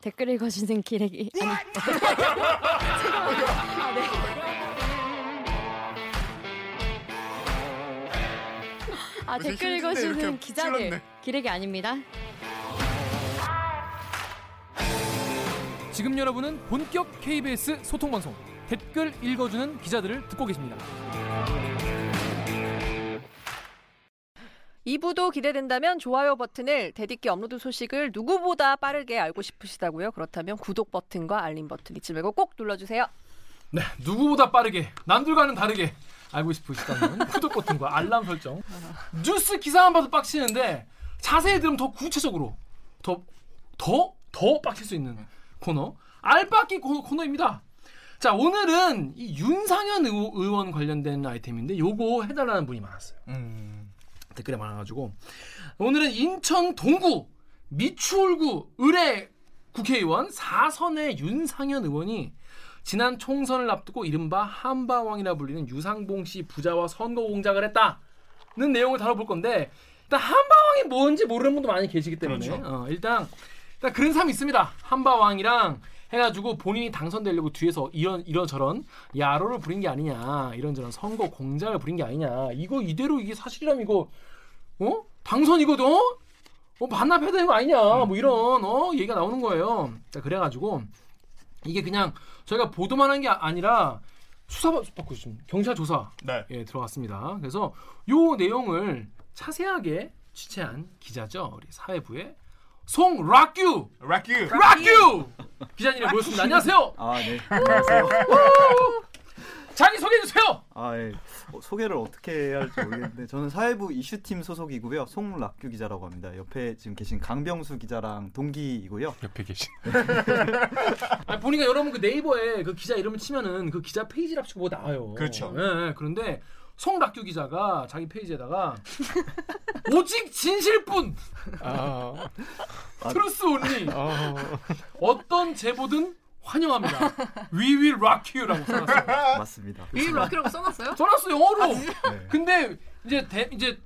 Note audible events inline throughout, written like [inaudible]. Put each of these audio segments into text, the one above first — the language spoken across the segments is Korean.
댓글 읽어주는 기레기 아니 [laughs] [laughs] 아, 네. 아 댓글 읽어주는 기자들 찔렀네. 기레기 아닙니다. 지금 여러분은 본격 KBS 소통 방송 댓글 읽어주는 기자들을 듣고 계십니다. 2부도 기대된다면 좋아요 버튼을 대디께 업로드 소식을 누구보다 빠르게 알고 싶으시다고요? 그렇다면 구독 버튼과 알림 버튼 잊지 말고 꼭 눌러주세요. 네, 누구보다 빠르게 남들과는 다르게 알고 싶으시다면 [laughs] 구독 버튼과 알람 설정. 뉴스 기사만 봐도 빡치는데 자세히 들으면 더 구체적으로 더 더 더 빡칠 수 있는 코너 알빡기 코, 코너입니다. 자 오늘은 이 윤상현 의원, 의원 관련된 아이템인데 요거 해달라는 분이 많았어요. 음. 댓글에 많아가지고 오늘은 인천 동구 미추홀구 의뢰 국회의원 4선의 윤상현 의원이 지난 총선을 앞두고 이른바 한바왕이라 불리는 유상봉 씨 부자와 선거 공작을 했다는 내용을 다뤄볼 건데 일단 한바왕이 뭔지 모르는 분도 많이 계시기 때문에 그렇죠. 어, 일단 일단 그런 사람이 있습니다. 한바왕이랑 해가지고 본인이 당선되려고 뒤에서 이런 이런 저런 야로를 부린 게 아니냐 이런 저런 선거 공작을 부린 게 아니냐 이거 이대로 이게 사실이라면 이거 어 당선 이거 어? 어 반납해야 되는 거 아니냐 뭐 이런 어 얘기가 나오는 거예요. 자 그래가지고 이게 그냥 저희가 보도만 한 게 아니라 수사 받고 지금 경찰 조사 네. 예, 들어갔습니다. 그래서 요 내용을 자세하게 취재한 기자죠. 우리 사회부의 송 락규 락큐. 락규 기자님이 모셨습니다. 안녕하세요. 아, 네. 안녕하세요. [laughs] 자기 소개해 주세요. 아, 예. 어, 소개를 어떻게 해야 할지 모르겠는데 저는 사회부 이슈팀 소속이고요. 송락규 기자라고 합니다. 옆에 지금 계신 강병수 기자랑 동기이고요. 옆에 계신. [laughs] 아니, 보니까 여러분 그 네이버에 그 기자 이름을 치면은 그 기자 페이지랍시고 뭐가 나와요. 그렇죠. 예, 예. 그런데 송락규 기자가 자기 페이지에다가 [laughs] 오직 진실뿐 아. Truth only 아. 어떤 제보든 환영합니다. We will rock you라고 써놨어요. 맞습니다. 위 럭키라고 써놨어요? 써놨어 영어로. 네. 근데 이제 대, 이제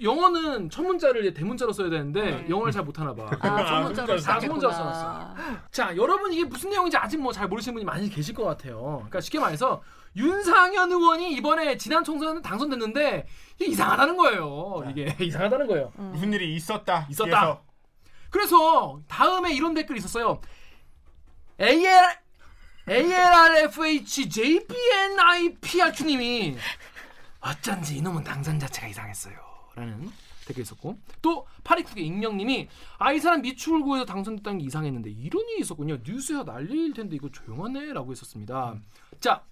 영어는 첫 문자를 이제 대문자로 써야 되는데 영어를 잘 못하나 봐. 아, 소문자로 아, 소문자로 써놨구나. 자, 여러분 이게 무슨 내용인지 아직 뭐 잘 모르시는 분이 많이 계실 것 같아요. 그러니까 쉽게 말해서 윤상현 의원이 이번에 지난 총선 당선됐는데 이게 이상하다는 거예요. 이게 이상하다는 거예요. 무슨 일이 있었다. 있었다. 뒤에서. 그래서 다음에 이런 댓글이 있었어요. AL ALRFH JPNIPRQ님이 어쩐지 이놈은 당선 자체가 이상했어요. 라는 댓글 있었고 또 파리쿡의 익명님이 아 이 사람 미추홀구에서 당선됐다는 게 이상했는데 이런 일이 있었군요. 뉴스에서 난리일 텐데 이거 조용하네 라고 했었습니다. 자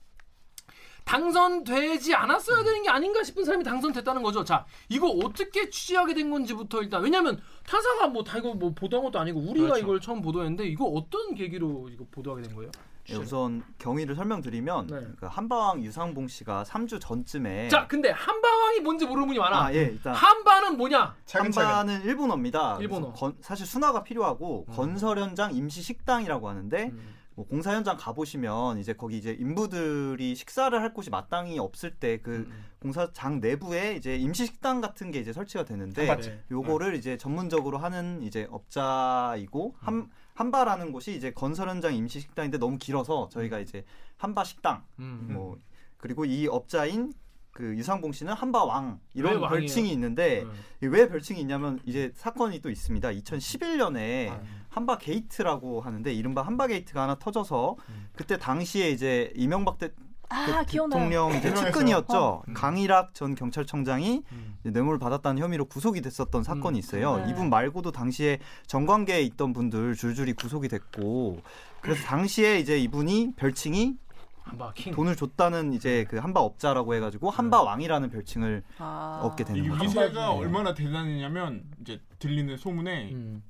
당선되지 않았어야 되는 게 아닌가 싶은 사람이 당선됐다는 거죠. 자, 이거 어떻게 취재하게 된 건지부터 일단 왜냐면 타사가 뭐 다 이거 뭐 보도한 것도 아니고 우리가 그렇죠. 이걸 처음 보도했는데 이거 어떤 계기로 이거 보도하게 된 거예요? 예, 우선 경위를 설명드리면 네. 그 한바왕 유상봉 씨가 3주 전쯤에 자, 근데 한방이 뭔지 모르는 분이 많아. 아, 예, 일단 한바는 뭐냐? 차근차근. 한바는 일본어입니다. 일본어. 건- 사실 순화가 필요하고 음. 건설 현장 임시 식당이라고 하는데 음. 뭐 공사 현장 가 보시면 이제 거기 이제 인부들이 식사를 할 곳이 마땅히 없을 때그 음. 공사장 내부에 이제 임시 식당 같은 게 이제 설치가 되는데. 네. 요거를 이제 전문적으로 하는 이제 업자이고 한 한바라는 곳이 이제 건설 현장 임시 식당인데 너무 길어서 저희가 이제 함바 식당 음. 뭐 그리고 이 업자인 그 유상봉 씨는 함바왕 왜 이런? 별칭이 있는데 음. 왜 별칭이 있냐면 이제 사건이 또 있습니다. 2011년에 아. 함바 게이트라고 하는데 이른바 함바 게이트가 하나 터져서 음. 그때 당시에 이제 이명박 대, 아, 기억나요. 대통령 이제. 측근이었죠. 음. 강희락 전 경찰청장이 음. 뇌물을 받았다는 혐의로 구속이 됐었던 사건이 있어요. 네. 이분 말고도 당시에 정관계에 있던 분들 줄줄이 구속이 됐고 그래서 당시에 이제 이분이 별칭이 한바 킹. 돈을 줬다는 이제 그 한바 업자라고 해가지고 한바 왕이라는 별칭을 아. 얻게 되는 이 거죠. 위세가 네. 얼마나 대단했냐면 이제 들리는 소문에 음.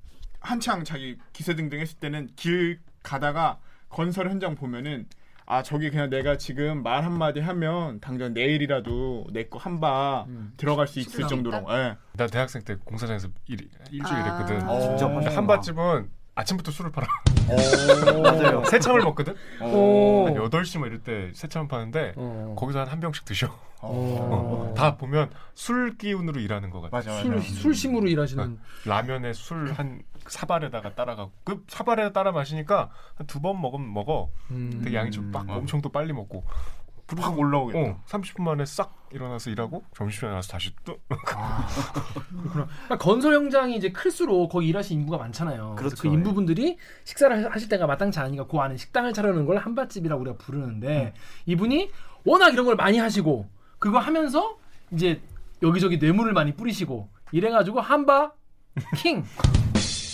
한창 자기 기세 등등 했을 때는 길 가다가 건설 현장 보면은 아 저기 그냥 내가 지금 말 한마디 하면 당장 내일이라도 내 거 한바 음. 들어갈 수 있을. 정도로 예. 나 대학생 때 공사장에서 일, 일주일 아. 어. 직접 근데 하시는 한밭집은 아침부터 술을 팔아. 맞아요. [laughs] 새참을 먹거든. 오. 한 8시 뭐 이럴 때 새참 파는데 어. 거기서 한 한 병씩 드셔. 어. 어. 다 보면 술 기운으로 일하는 것 같아. 맞아 맞아. 술 술심으로 일하시는. 라면에 술 한 사발에다가 따라가고 그 사발에 따라 마시니까 한 두 번 먹으면 먹어. 음. 되게 양이 좀빡 음. 엄청 또 빨리 먹고. 확 올라오겠다. 어, 30분 만에 싹 일어나서 일하고 점심시간에 와서 다시 또 그렇구나. 그러니까 건설 현장이 이제 클수록 거기 일하시는 인부가 많잖아요. 그래서 그렇죠. 그 인부분들이 식사를 하- 하실 때가 마땅치 않으니까 그 안에 식당을 차려놓은 걸 한밭집이라고 우리가 부르는데 이분이 워낙 이런 걸 많이 하시고 그거 하면서 이제 여기저기 뇌물을 많이 뿌리시고 이래가지고 한바 킹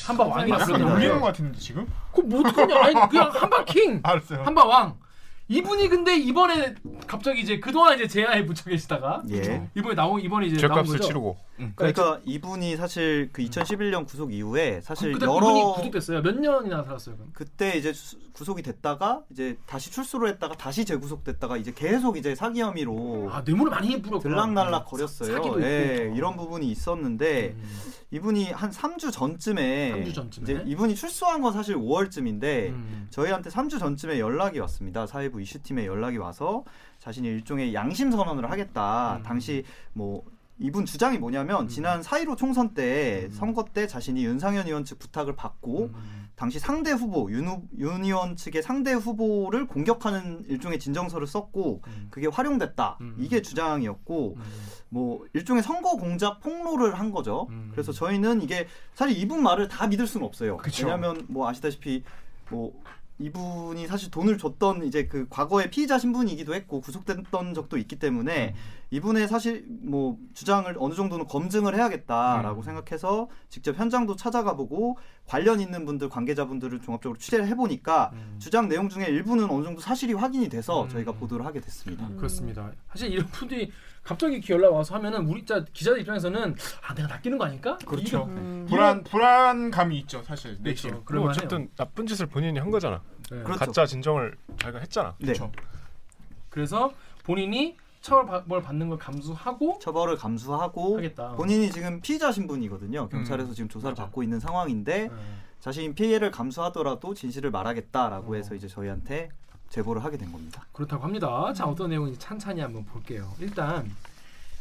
한바 왕이라 약간 부르더라고요. 놀리는 것 같은데 지금? 그거 뭐 어떡하냐? 아니 그냥 한바 킹 [laughs] 알았어요. 한바 왕. 이분이 근데 이번에 갑자기 이제 그동안 이제 제야에 묻혀 계시다가 예. 이번에 나온 이번에 이제 나온 거죠. 치르고 그러니까 이분이 사실 그 2011년 구속 이후에 사실 그때 여러 이분이 구속됐어요. 몇 년이나 살았어요? 그럼? 그때 이제 수- 구속이 됐다가 이제 다시 출소를 했다가 다시 재구속됐다가 이제 계속 이제 사기 혐의로 아 뇌물을 많이 뿌렸구나. 들락날락 거렸어요. 사기도 있고. 예, 이런 부분이 있었는데 음. 이분이 한 3주 전쯤에, 3주 전쯤에? 이제 이분이 출소한 건 사실 5월쯤인데 음. 저희한테 3주 전쯤에 연락이 왔습니다. 사회부 이슈팀에 연락이 와서 자신이 일종의 양심 선언을 하겠다. 음. 당시 뭐 이분 주장이 뭐냐면 지난 4.15 총선 때 선거 때 자신이 윤상현 의원 측 부탁을 받고 음. 당시 상대 후보 윤, 후- 윤 의원 측의 상대 후보를 공격하는 일종의 진정서를 썼고 음. 그게 활용됐다. 음. 이게 주장이었고 음. 뭐 일종의 선거 공작 폭로를 한 거죠. 음. 그래서 저희는 이게 사실 이분 말을 다 믿을 수는 없어요. 그쵸. 왜냐하면 뭐 아시다시피 뭐 이분이 사실 돈을 줬던 이제 그 과거의 피의자 신분이기도 했고 구속됐던 적도 있기 때문에 이분의 사실 뭐 주장을 어느 정도는 검증을 해야겠다라고 음. 생각해서 직접 현장도 찾아가 보고 관련 있는 분들 관계자분들을 종합적으로 취재를 해보니까 음. 주장 내용 중에 일부는 어느 정도 사실이 확인이 돼서 음. 저희가 보도를 하게 됐습니다. 그렇습니다. 사실 이런 분들이 갑자기 이렇게 연락 와서 하면은 우리 자 기자들 입장에서는 아 내가 낚이는 거 아닐까? 그렇죠. 이런- 음. 불안 불안감이 있죠 사실 그렇죠. 내심. 그런 그리고 거 어쨌든 나쁜 짓을 본인이 한 거잖아. 네. 그렇죠. 가짜 진정을 자기가 했잖아. 네. 그렇죠. 그래서 본인이 처벌을 받는 걸 감수하고 처벌을 감수하고 하겠다. 본인이 지금 피의자 신분이거든요. 경찰에서 지금 조사를 맞아. 받고 있는 상황인데 네. 자신이 피해를 감수하더라도 진실을 말하겠다라고 어. 해서 이제 저희한테 제보를 하게 된 겁니다. 그렇다고 합니다. 자 어떤 내용인지 찬찬히 한번 볼게요. 일단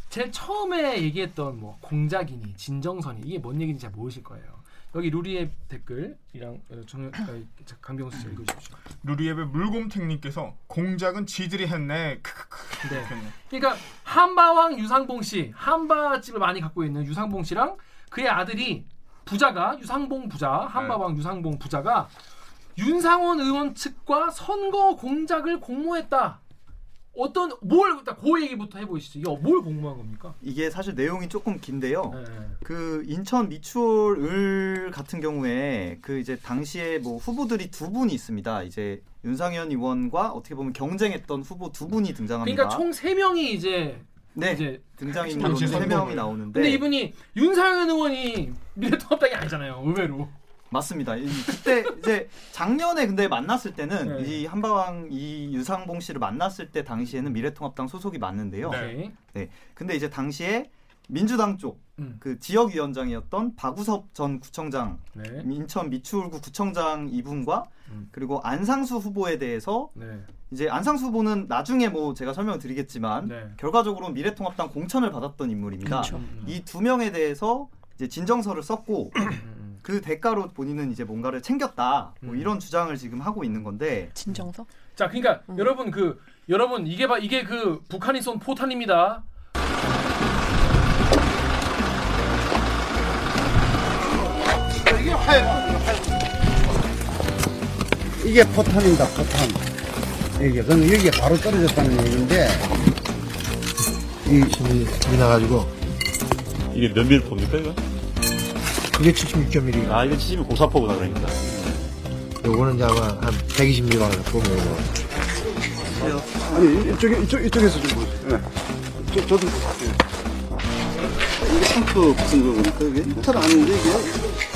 제일 처음에 얘기했던 뭐 공작이니 진정선이 이게 뭔 얘기인지 잘 모르실 거예요. 여기 루리의 댓글이랑 정, 강병수 씨 읽어주십시오. 루리앱의 물곰탱님께서 공작은 지들이 했네. 크크크. 네. 그러니까 한바왕 유상봉 씨, 한바집을 많이 갖고 있는 유상봉 씨랑 그의 아들이 부자가 유상봉 부자, 한바왕 유상봉 부자가 윤상원 의원 측과 선거 공작을 공모했다. 어떤 뭘 일단 그 얘기부터 해보시죠. 이거 뭘 공모한 겁니까? 이게 사실 내용이 조금 긴데요. 네. 그 인천 미추홀 을 같은 경우에 그 이제 당시에 뭐 후보들이 두 분이 있습니다. 이제 윤상현 의원과 어떻게 보면 경쟁했던 후보 두 분이 등장합니다. 그러니까 총 세 명이 이제 네 이제 등장인물로 당시 세. 명이 나오는데 근데 이분이 윤상현 의원이 미래통합당이 아니잖아요. 의외로. 맞습니다. 이- 그때 이제 작년에 근데 만났을 때는 네. 이 한바왕 이 유상봉 씨를 만났을 때 당시에는 미래통합당 소속이 맞는데요. 네. 오케이. 근데 이제 당시에 민주당 쪽 음. 그 지역위원장이었던 박우섭 전 구청장, 네. 인천 미추홀구 구청장 이분과 음. 그리고 안상수 후보에 대해서 네. 이제 안상수 후보는 나중에 뭐 제가 설명을 드리겠지만 네. 결과적으로 미래통합당 공천을 받았던 인물입니다. 이 두 명에 대해서 이제 진정서를 썼고 음, 그 대가로 본인은 이제 뭔가를 챙겼다 뭐 음. 이런 주장을 지금 하고 있는 건데 진정서? 자, 그러니까 음. 여러분 그 여러분 이게 봐 이게 그 북한이 쏜 포탄입니다. 이게 포탄입니다, 포탄. 이게, 그럼 여기에 바로 떨어졌다는 얘기인데, 이, 힘이 나가지고 이게 몇 밀포입니까 이거? 그게 76.1이 아 이거 70이 고사포구나 그러니까 요거는 이제 아마 한 120mm 갖고 뭐 아니, 이쪽에, 이쪽, 이쪽에서 좀 보세요. 예. 저, 저도, 예. 이게 탱크 무슨 거니까, 이게? 포탄 아닌데, 이게?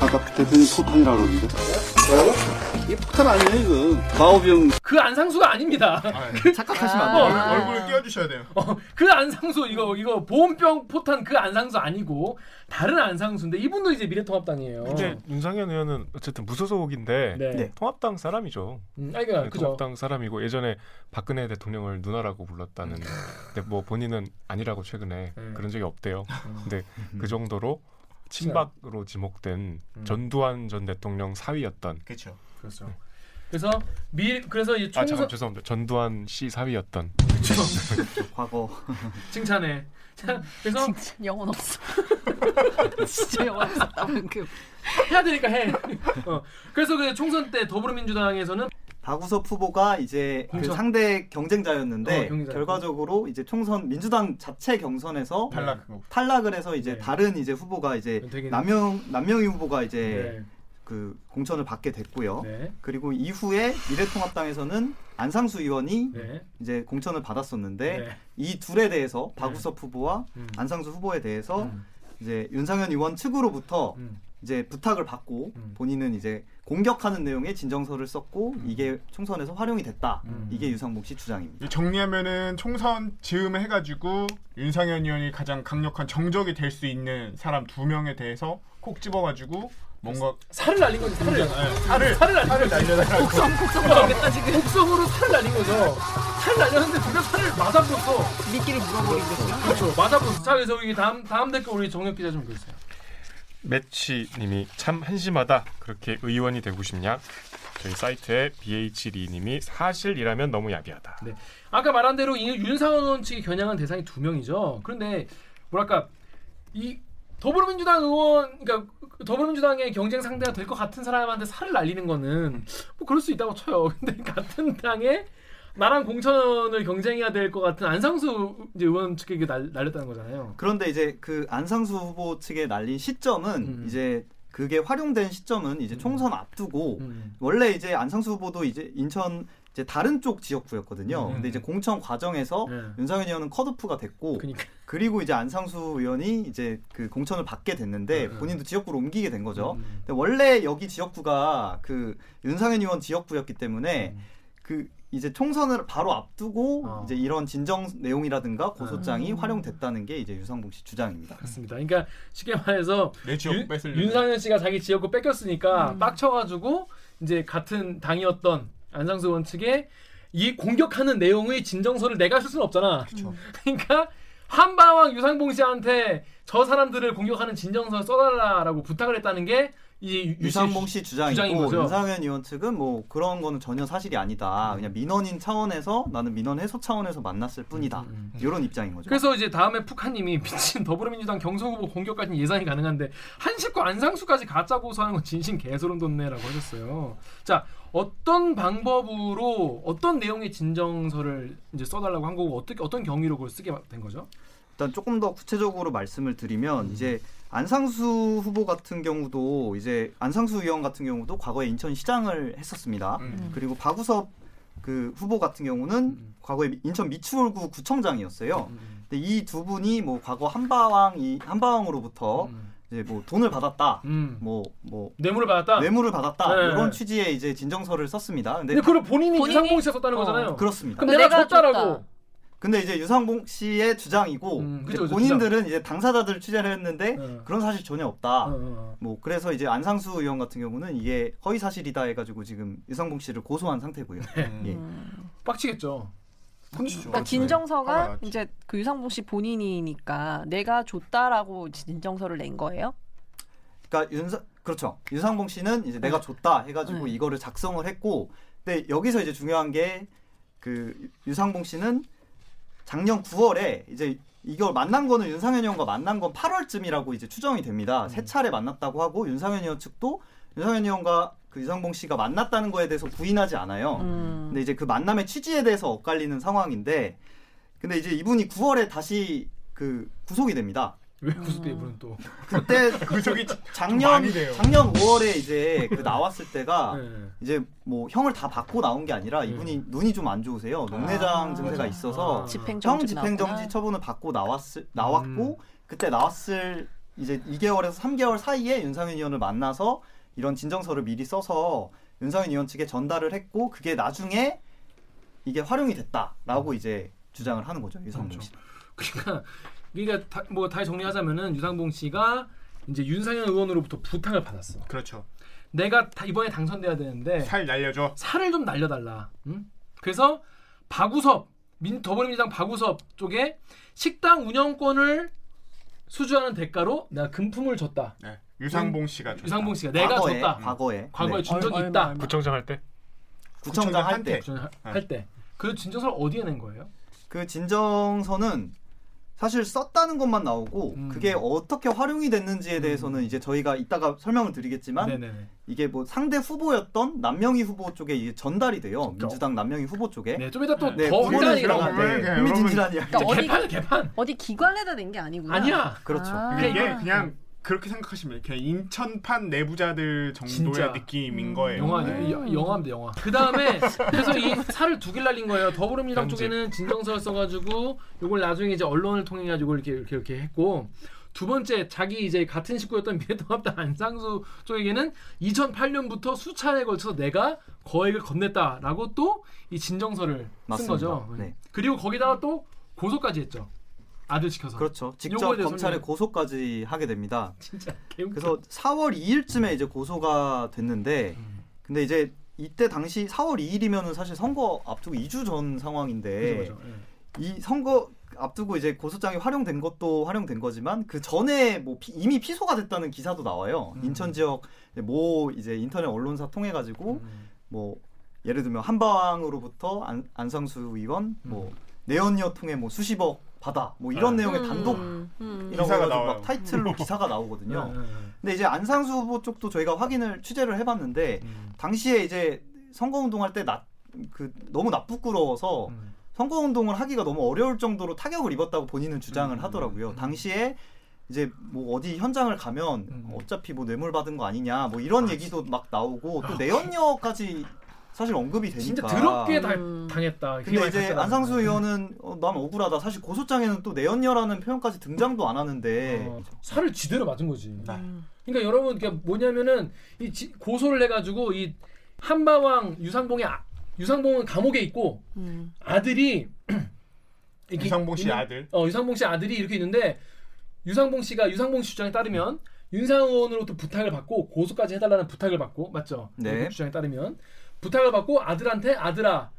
아까 대표님 포탄이라고 그러는데. 이게 포탄 아니에요, 이거. 마오병. 그 안상수가 아닙니다. 착각하시면 안 어, 돼요. 얼- 얼굴을 띄워주셔야 돼요. 어, 그 안상수 이거 이거 보온병 포탄 그 안상수 아니고 다른 안상수인데 이분도 이제 미래통합당이에요. 근데 윤상현 의원은 어쨌든 무소속인데 네. 네. 통합당 사람이죠. 음, 아니 그러니까 네, 그죠. 통합당 사람이고 예전에 박근혜 대통령을 누나라고 불렀다는. 근데 뭐 본인은 아니라고 최근에 네. 그런 적이 없대요. 근데 음. 그 정도로 친박으로 지목된 음. 전두환 전 대통령 사위였던. 그렇죠. 그렇죠. 그래서 미 그래서 이아 총선 잠깐 죄송합니다. 전두환 씨 사위였던. 과거 [laughs] 칭찬해. 자, 그래서 영혼 없어. [laughs] 진짜 영혼 없었다 방금. 해야 되니까 해. 어. 그래서 그 총선 때 더불어민주당에서는 박우섭 후보가 이제 그. 상대 경쟁자였는데 어. 결과적으로 이제 총선 민주당 자체 경선에서 탈락. 탈락을 해서 이제 네. 다른 이제 후보가 이제 남영 남영희 후보가 이제 네. 그 공천을 받게 됐고요. 네. 그리고 이후에 미래통합당에서는 안상수 의원이 네. 이제 공천을 받았었는데 네. 이 둘에 대해서 박우섭 후보와 음. 안상수 후보에 대해서 음. 이제 윤상현 의원 측으로부터 음. 이제 부탁을 받고 음. 본인은 이제 공격하는 내용의 진정서를 썼고 이게 총선에서 활용이 됐다. 음. 이게 유상봉 씨 주장입니다. 이 정리하면은 총선 즈음에 해가지고 윤상현 의원이 가장 강력한 정적이 될 수 있는 사람 두 명에 대해서 콕 집어가지고 뭔가 살을 날린 거지 살을. 네, 살을 살을 살을. 날려달라고. 곡성 곡성 나오겠다 지금. 곡성으로 살을 날린 거죠. 살을 날렸는데 둘다 살을 맞아버렸어. 미끼를 물어버리겠어요. 그렇죠. 맞아버렸어. 자 그래서 여기 다음 다음 댓글 우리 정혁 기자 좀 읽어주세요. 매치님이 참 한심하다. 그렇게 의원이 되고 싶냐? 저희 사이트에 BH2님이 사실이라면 너무 야비하다. 네. 아까 말한 대로 이 윤상원 의원 측이 겨냥한 대상이 두 명이죠. 그런데 뭐랄까 이 더불어민주당 의원, 그러니까 더불어민주당의 경쟁 상대가 될 것 같은 사람한테 살을 날리는 거는 뭐 그럴 수 있다고 쳐요. [laughs] 근데 같은 당에 나랑 공천을 경쟁해야 될 것 같은 안상수 의원 측에게 날, 날렸다는 거잖아요. 그런데 이제 그 안상수 후보 측에 날린 시점은 음. 이제 그게 활용된 시점은 이제 총선 앞두고 음. 원래 이제 안상수 후보도 이제 인천 이제 다른 쪽 지역구였거든요. 음. 근데 이제 공천 과정에서 네. 윤상현 의원은 컷오프가 됐고 그러니까 그리고 이제 안상수 의원이 이제 그 공천을 받게 됐는데 음. 본인도 지역구로 옮기게 된 거죠. 음. 근데 원래 여기 지역구가 그 윤상현 의원 지역구였기 때문에 음. 그 이제 총선을 바로 앞두고 어. 이제 이런 진정 내용이라든가 고소장이 음. 활용됐다는 게 이제 유상봉 씨 주장입니다. 그렇습니다. 그러니까 쉽게 말해서 내 지역 윤- 뺏으려고. 윤상현 씨가 자기 지역구 뺏겼으니까 음. 빡쳐가지고 이제 같은 당이었던 안상수 의원 측에 이 공격하는 내용의 진정서를 내가 쓸 수는 없잖아. 그쵸. 그러니까 한바왕 유상봉 씨한테 저 사람들을 공격하는 진정서 써달라라고 부탁을 했다는 게 이 유상봉 씨 주장이고. 윤상현 의원 측은 뭐 그런 거는 전혀 사실이 아니다. 그냥 민원인 차원에서 나는 민원 해소 차원에서 만났을 뿐이다. 음, 음. 이런 입장인 거죠. 그래서 이제 다음에 푹하님이 [laughs] 미친 더불어민주당 경선 후보 공격까지 예상이 가능한데 한식과 안상수까지 가짜 고소하는 건 진심 개소름 돋네라고 하셨어요. 자 어떤 방법으로 어떤 내용의 진정서를 이제 써달라고 한 거고 어떻게 어떤 경위로 그걸 쓰게 된 거죠? 일단 조금 더 구체적으로 말씀을 드리면 음. 이제 안상수 후보 같은 경우도 이제 안상수 의원 같은 경우도 과거에 인천시장을 했었습니다. 음. 그리고 박우섭 그 후보 같은 경우는 음. 과거에 인천 미추홀구 구청장이었어요. 음, 근데 이 두 분이 뭐 과거 한바왕 이 한바왕으로부터 음. 이제 뭐 돈을 받았다. 음. 뭐뭐 뇌물을 받았다. 뇌물을 받았다 네. 이런 취지의 이제 진정서를 썼습니다. 근데 근데 그걸 본인이, 본인이- 유상봉 씨가 썼다는 어, 거잖아요. 그렇습니다. 그럼 내가, 내가 줬다라고. 근데 이제 유상봉 씨의 주장이고 음, 그죠, 그죠, 본인들은 이제 당사자들 취재를 했는데 어. 그런 사실 전혀 없다. 어, 어, 뭐 그래서 이제 안상수 의원 같은 경우는 이게 허위 사실이다 해가지고 지금 유상봉 씨를 고소한 상태고요. 음. 예. 음. 어. 빡치겠죠. 그러니까 화가 진정서가 났지. 이제 그 유상봉 씨 본인이니까 내가 줬다라고 진정서를 낸 거예요? 그러니까 윤상 그렇죠. 유상봉 씨는 이제 내가 줬다 해가지고 네. 이거를 작성을 했고, 근데 여기서 이제 중요한 게 그 유상봉 씨는 작년 9월에 이제 이걸 만난 거는 윤상현 의원과 만난 건 8월쯤이라고 이제 추정이 됩니다. 세 차례 만났다고 하고 윤상현 의원 측도 윤상현 의원과 그 유상봉 씨가 만났다는 거에 대해서 부인하지 않아요. 음. 근데 이제 그 만남의 취지에 대해서 엇갈리는 상황인데, 근데 이제 이분이 9월에 다시 그 구속이 됩니다. 왜 구속돼 이분은 또? 그때 [laughs] 그 저기 작년 많이 돼요. 작년 5월에 이제 그 나왔을 때가 [laughs] 네. 이제 뭐 형을 다 받고 나온 게 아니라 네. 이분이 눈이 좀 안 좋으세요. 녹내장 아, 증세가 맞아. 있어서 아. 집행정지 형 집행정지 처분을 받고 나왔을 나왔고 그때 나왔을 이제 2개월에서 3개월 사이에 윤상현 의원을 만나서 이런 진정서를 미리 써서 윤상현 의원 측에 전달을 했고 그게 나중에 이게 활용이 됐다라고 이제 주장을 하는 거죠 그렇죠. 씨. 그러니까 그러니까 다, 뭐 다시 정리하자면은 유상봉 씨가 이제 윤상현 의원으로부터 부탁을 받았어. 그렇죠. 내가 다 이번에 당선돼야 되는데 살 날려줘. 살을 좀 날려달라. 응? 그래서 박우섭 민 더불어민주당 박우섭 쪽에 식당 운영권을 수주하는 대가로 내가 금품을 줬다. 네. 유상봉 씨가 줬다. 유상봉 씨가 내가 과거에, 줬다. 과거에 과거에 네. 준 적이 얼마, 있다. 얼마. 구청장 할 때 구청장 할때 준- 할 때. 그 진정서를 어디에 낸 거예요? 그 진정서는 사실 썼다는 것만 나오고 음. 그게 어떻게 활용이 됐는지에 대해서는 이제 저희가 이따가 설명을 드리겠지만 네네네. 이게 뭐 상대 후보였던 남명희 후보 쪽에 전달이 돼요 민주당 남명희 후보 쪽에 네, 좀 이따 또더 네, 그러면 건데. 그냥 흥미진진한 이야기 그러니까 어디- 개판 개판. 어디 기관에다 낸 게 아니구나. 아니야. 그렇죠 아. 이게 그러니까 그냥 그렇게 생각하시면 돼요. 그냥 인천판 내부자들 정도의 진짜. 느낌인 음. 거예요. 영화 음. 여- 영화인데 영화. 그 다음에 그래서 이 살을 두 개를 날린 거예요. 더불어민주당 편집. 쪽에는 진정서를 써가지고 이걸 나중에 이제 언론을 통해 가지고 이렇게 이렇게 이렇게 했고 두 번째 자기 이제 같은 식구였던 미래통합당 안상수 쪽에게는 2008년부터 수차례에 걸쳐서 내가 거액을 건넸다라고 또 이 진정서를 쓴 맞습니다. 거죠. 네. 그리고 거기다가 또 고소까지 했죠. 아들 시켜서. 그렇죠 직접 검찰에 설명- 고소까지 하게 됩니다 [laughs] 진짜 개웃겨. 그래서 4월 2일쯤에 이제 고소가 됐는데 음. 근데 이제 이때 당시 4월 2일이면은 사실 선거 앞두고 2주 전 상황인데 그죠, 그죠. 예. 이 선거 앞두고 이제 고소장이 활용된 것도 활용된 거지만 그 전에 뭐 피- 이미 피소가 됐다는 기사도 나와요. 음. 인천 지역 모 이제 인터넷 언론사 통해 가지고 음. 뭐 예를 들면 한방으로부터 안, 안상수 의원 뭐 내연녀 통해 뭐 수십억 받아 뭐 이런 아. 내용의 단독 음, 음. 이런 기사가 거 가지고 나와요. 막 타이틀로 기사가 나오거든요. 예, 예, 예. 근데 이제 안상수 후보 쪽도 저희가 확인을 취재를 해봤는데 음. 당시에 이제 선거 운동할 때 나, 그 너무 나쁘끄러워서 음. 선거 운동을 하기가 너무 어려울 정도로 타격을 입었다고 본인은 주장을 음. 하더라고요. 음. 당시에 이제 뭐 어디 현장을 가면 음. 어차피 뭐 뇌물 받은 거 아니냐 뭐 이런 아, 얘기도 막 나오고 또 내연녀까지 사실 언급이 되니까. 진짜 더럽게 다, 음. 당했다. 근데 이제. 안상수 의원은 어, 난 억울하다. 사실 고소장에는 또 내연녀라는 표현까지 등장도 안 하는데 어, 살을 지대로 맞은 거지. 음. 그러니까 여러분 그러니까 뭐냐면은 이 지- 고소를 해가지고 이 한바왕 유상봉의 아, 유상봉은 감옥에 있고 음. 아들이 [clears throat] 이렇게 유상봉 씨 있는- 아들. 어 유상봉 씨 아들이 이렇게 있는데 유상봉 씨가 유상봉 씨 주장에 따르면 윤상원 의원으로부터 부탁을 받고 고소까지 해달라는 부탁을 받고 맞죠? 네. 그 주장에 따르면 부탁을 받고 아들한테 아들아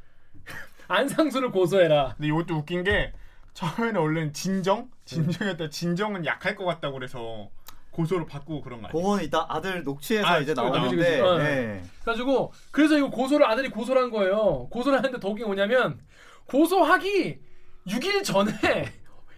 안상수를 고소해라. 근데 이것도 웃긴 게 처음에는 원래는 진정 진정이었다. 진정은 약할 것 같다고 그래서 고소를 받고 그런 거 아니에요? 그거는 이따 아들 녹취에서 아, 이제 또 나오는데 그치? 어. 네. 그래가지고 그래서 이거 고소를 아들이 고소를 한 거예요. 고소를 하는데 게 뭐냐면 고소하기 6일 전에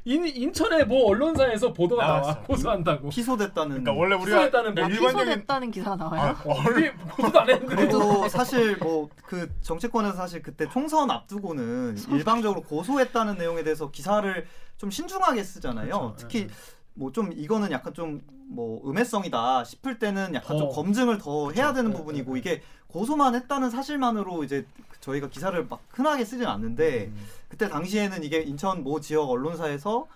인, 인천의 모 언론사에서 보도가 나와 나왔어. 고소한다고. 피소됐다는 그러니까 원래 우리가 네, 거. 아, 일반적인 피소됐다는 기사가 나와요? 아, 우리 고소도 안 했는데. 그리고 사실 뭐 그 정치권에서 사실 그때 총선 앞두고는 일방적으로 고소했다는 내용에 대해서 기사를 좀 신중하게 쓰잖아요. 그렇죠. 특히 예. 뭐 좀 이거는 약간 좀 뭐 음해성이다 싶을 때는 약간 좀 더. 검증을 더 해야 되는 예, 부분이고 예, 이게 고소만 했다는 사실만으로 이제 저희가 기사를 막 흔하게 쓰진 않는데 음. 그때 당시에는 이게 인천 모 지역 언론사에서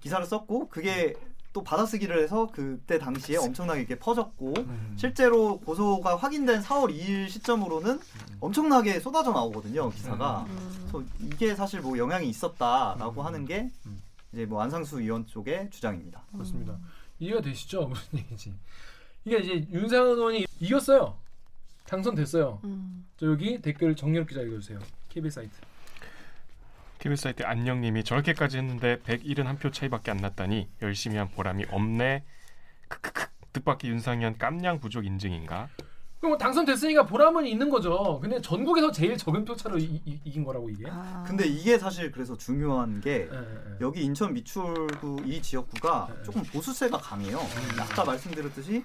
기사를 썼고 그게 또 받아쓰기를 해서 그때 당시에 엄청나게 이렇게 퍼졌고 음. 실제로 고소가 확인된 4월 2일 시점으로는 엄청나게 쏟아져 나오거든요 기사가 음. 그래서 이게 사실 뭐 영향이 있었다라고 음. 하는 게 음. 이제 뭐 안상수 의원 쪽의 주장입니다. 그렇습니다. 이해가 되시죠? [laughs] 무슨 얘기인지. 이게 이제 윤상현 의원이 이겼어요. 당선됐어요. 음. 저 여기 댓글 정렬 기자 읽어주세요. KBS 사이트. TV 사이트 안녕님이 저렇게까지 했는데 171표 차이밖에 안 났다니 열심히 한 보람이 없네. 크크크. 뜻밖의 윤상현 깜냥 부족 인증인가? 그럼 뭐 당선됐으니까 보람은 있는 거죠. 근데 전국에서 제일 적은 표차로 이, 긴 거라고 이게. 아. 근데 이게 사실 그래서 중요한 게 예. 여기 인천 미출구 이 지역구가 네. 조금 보수세가 강해요. 음. 아까 말씀드렸듯이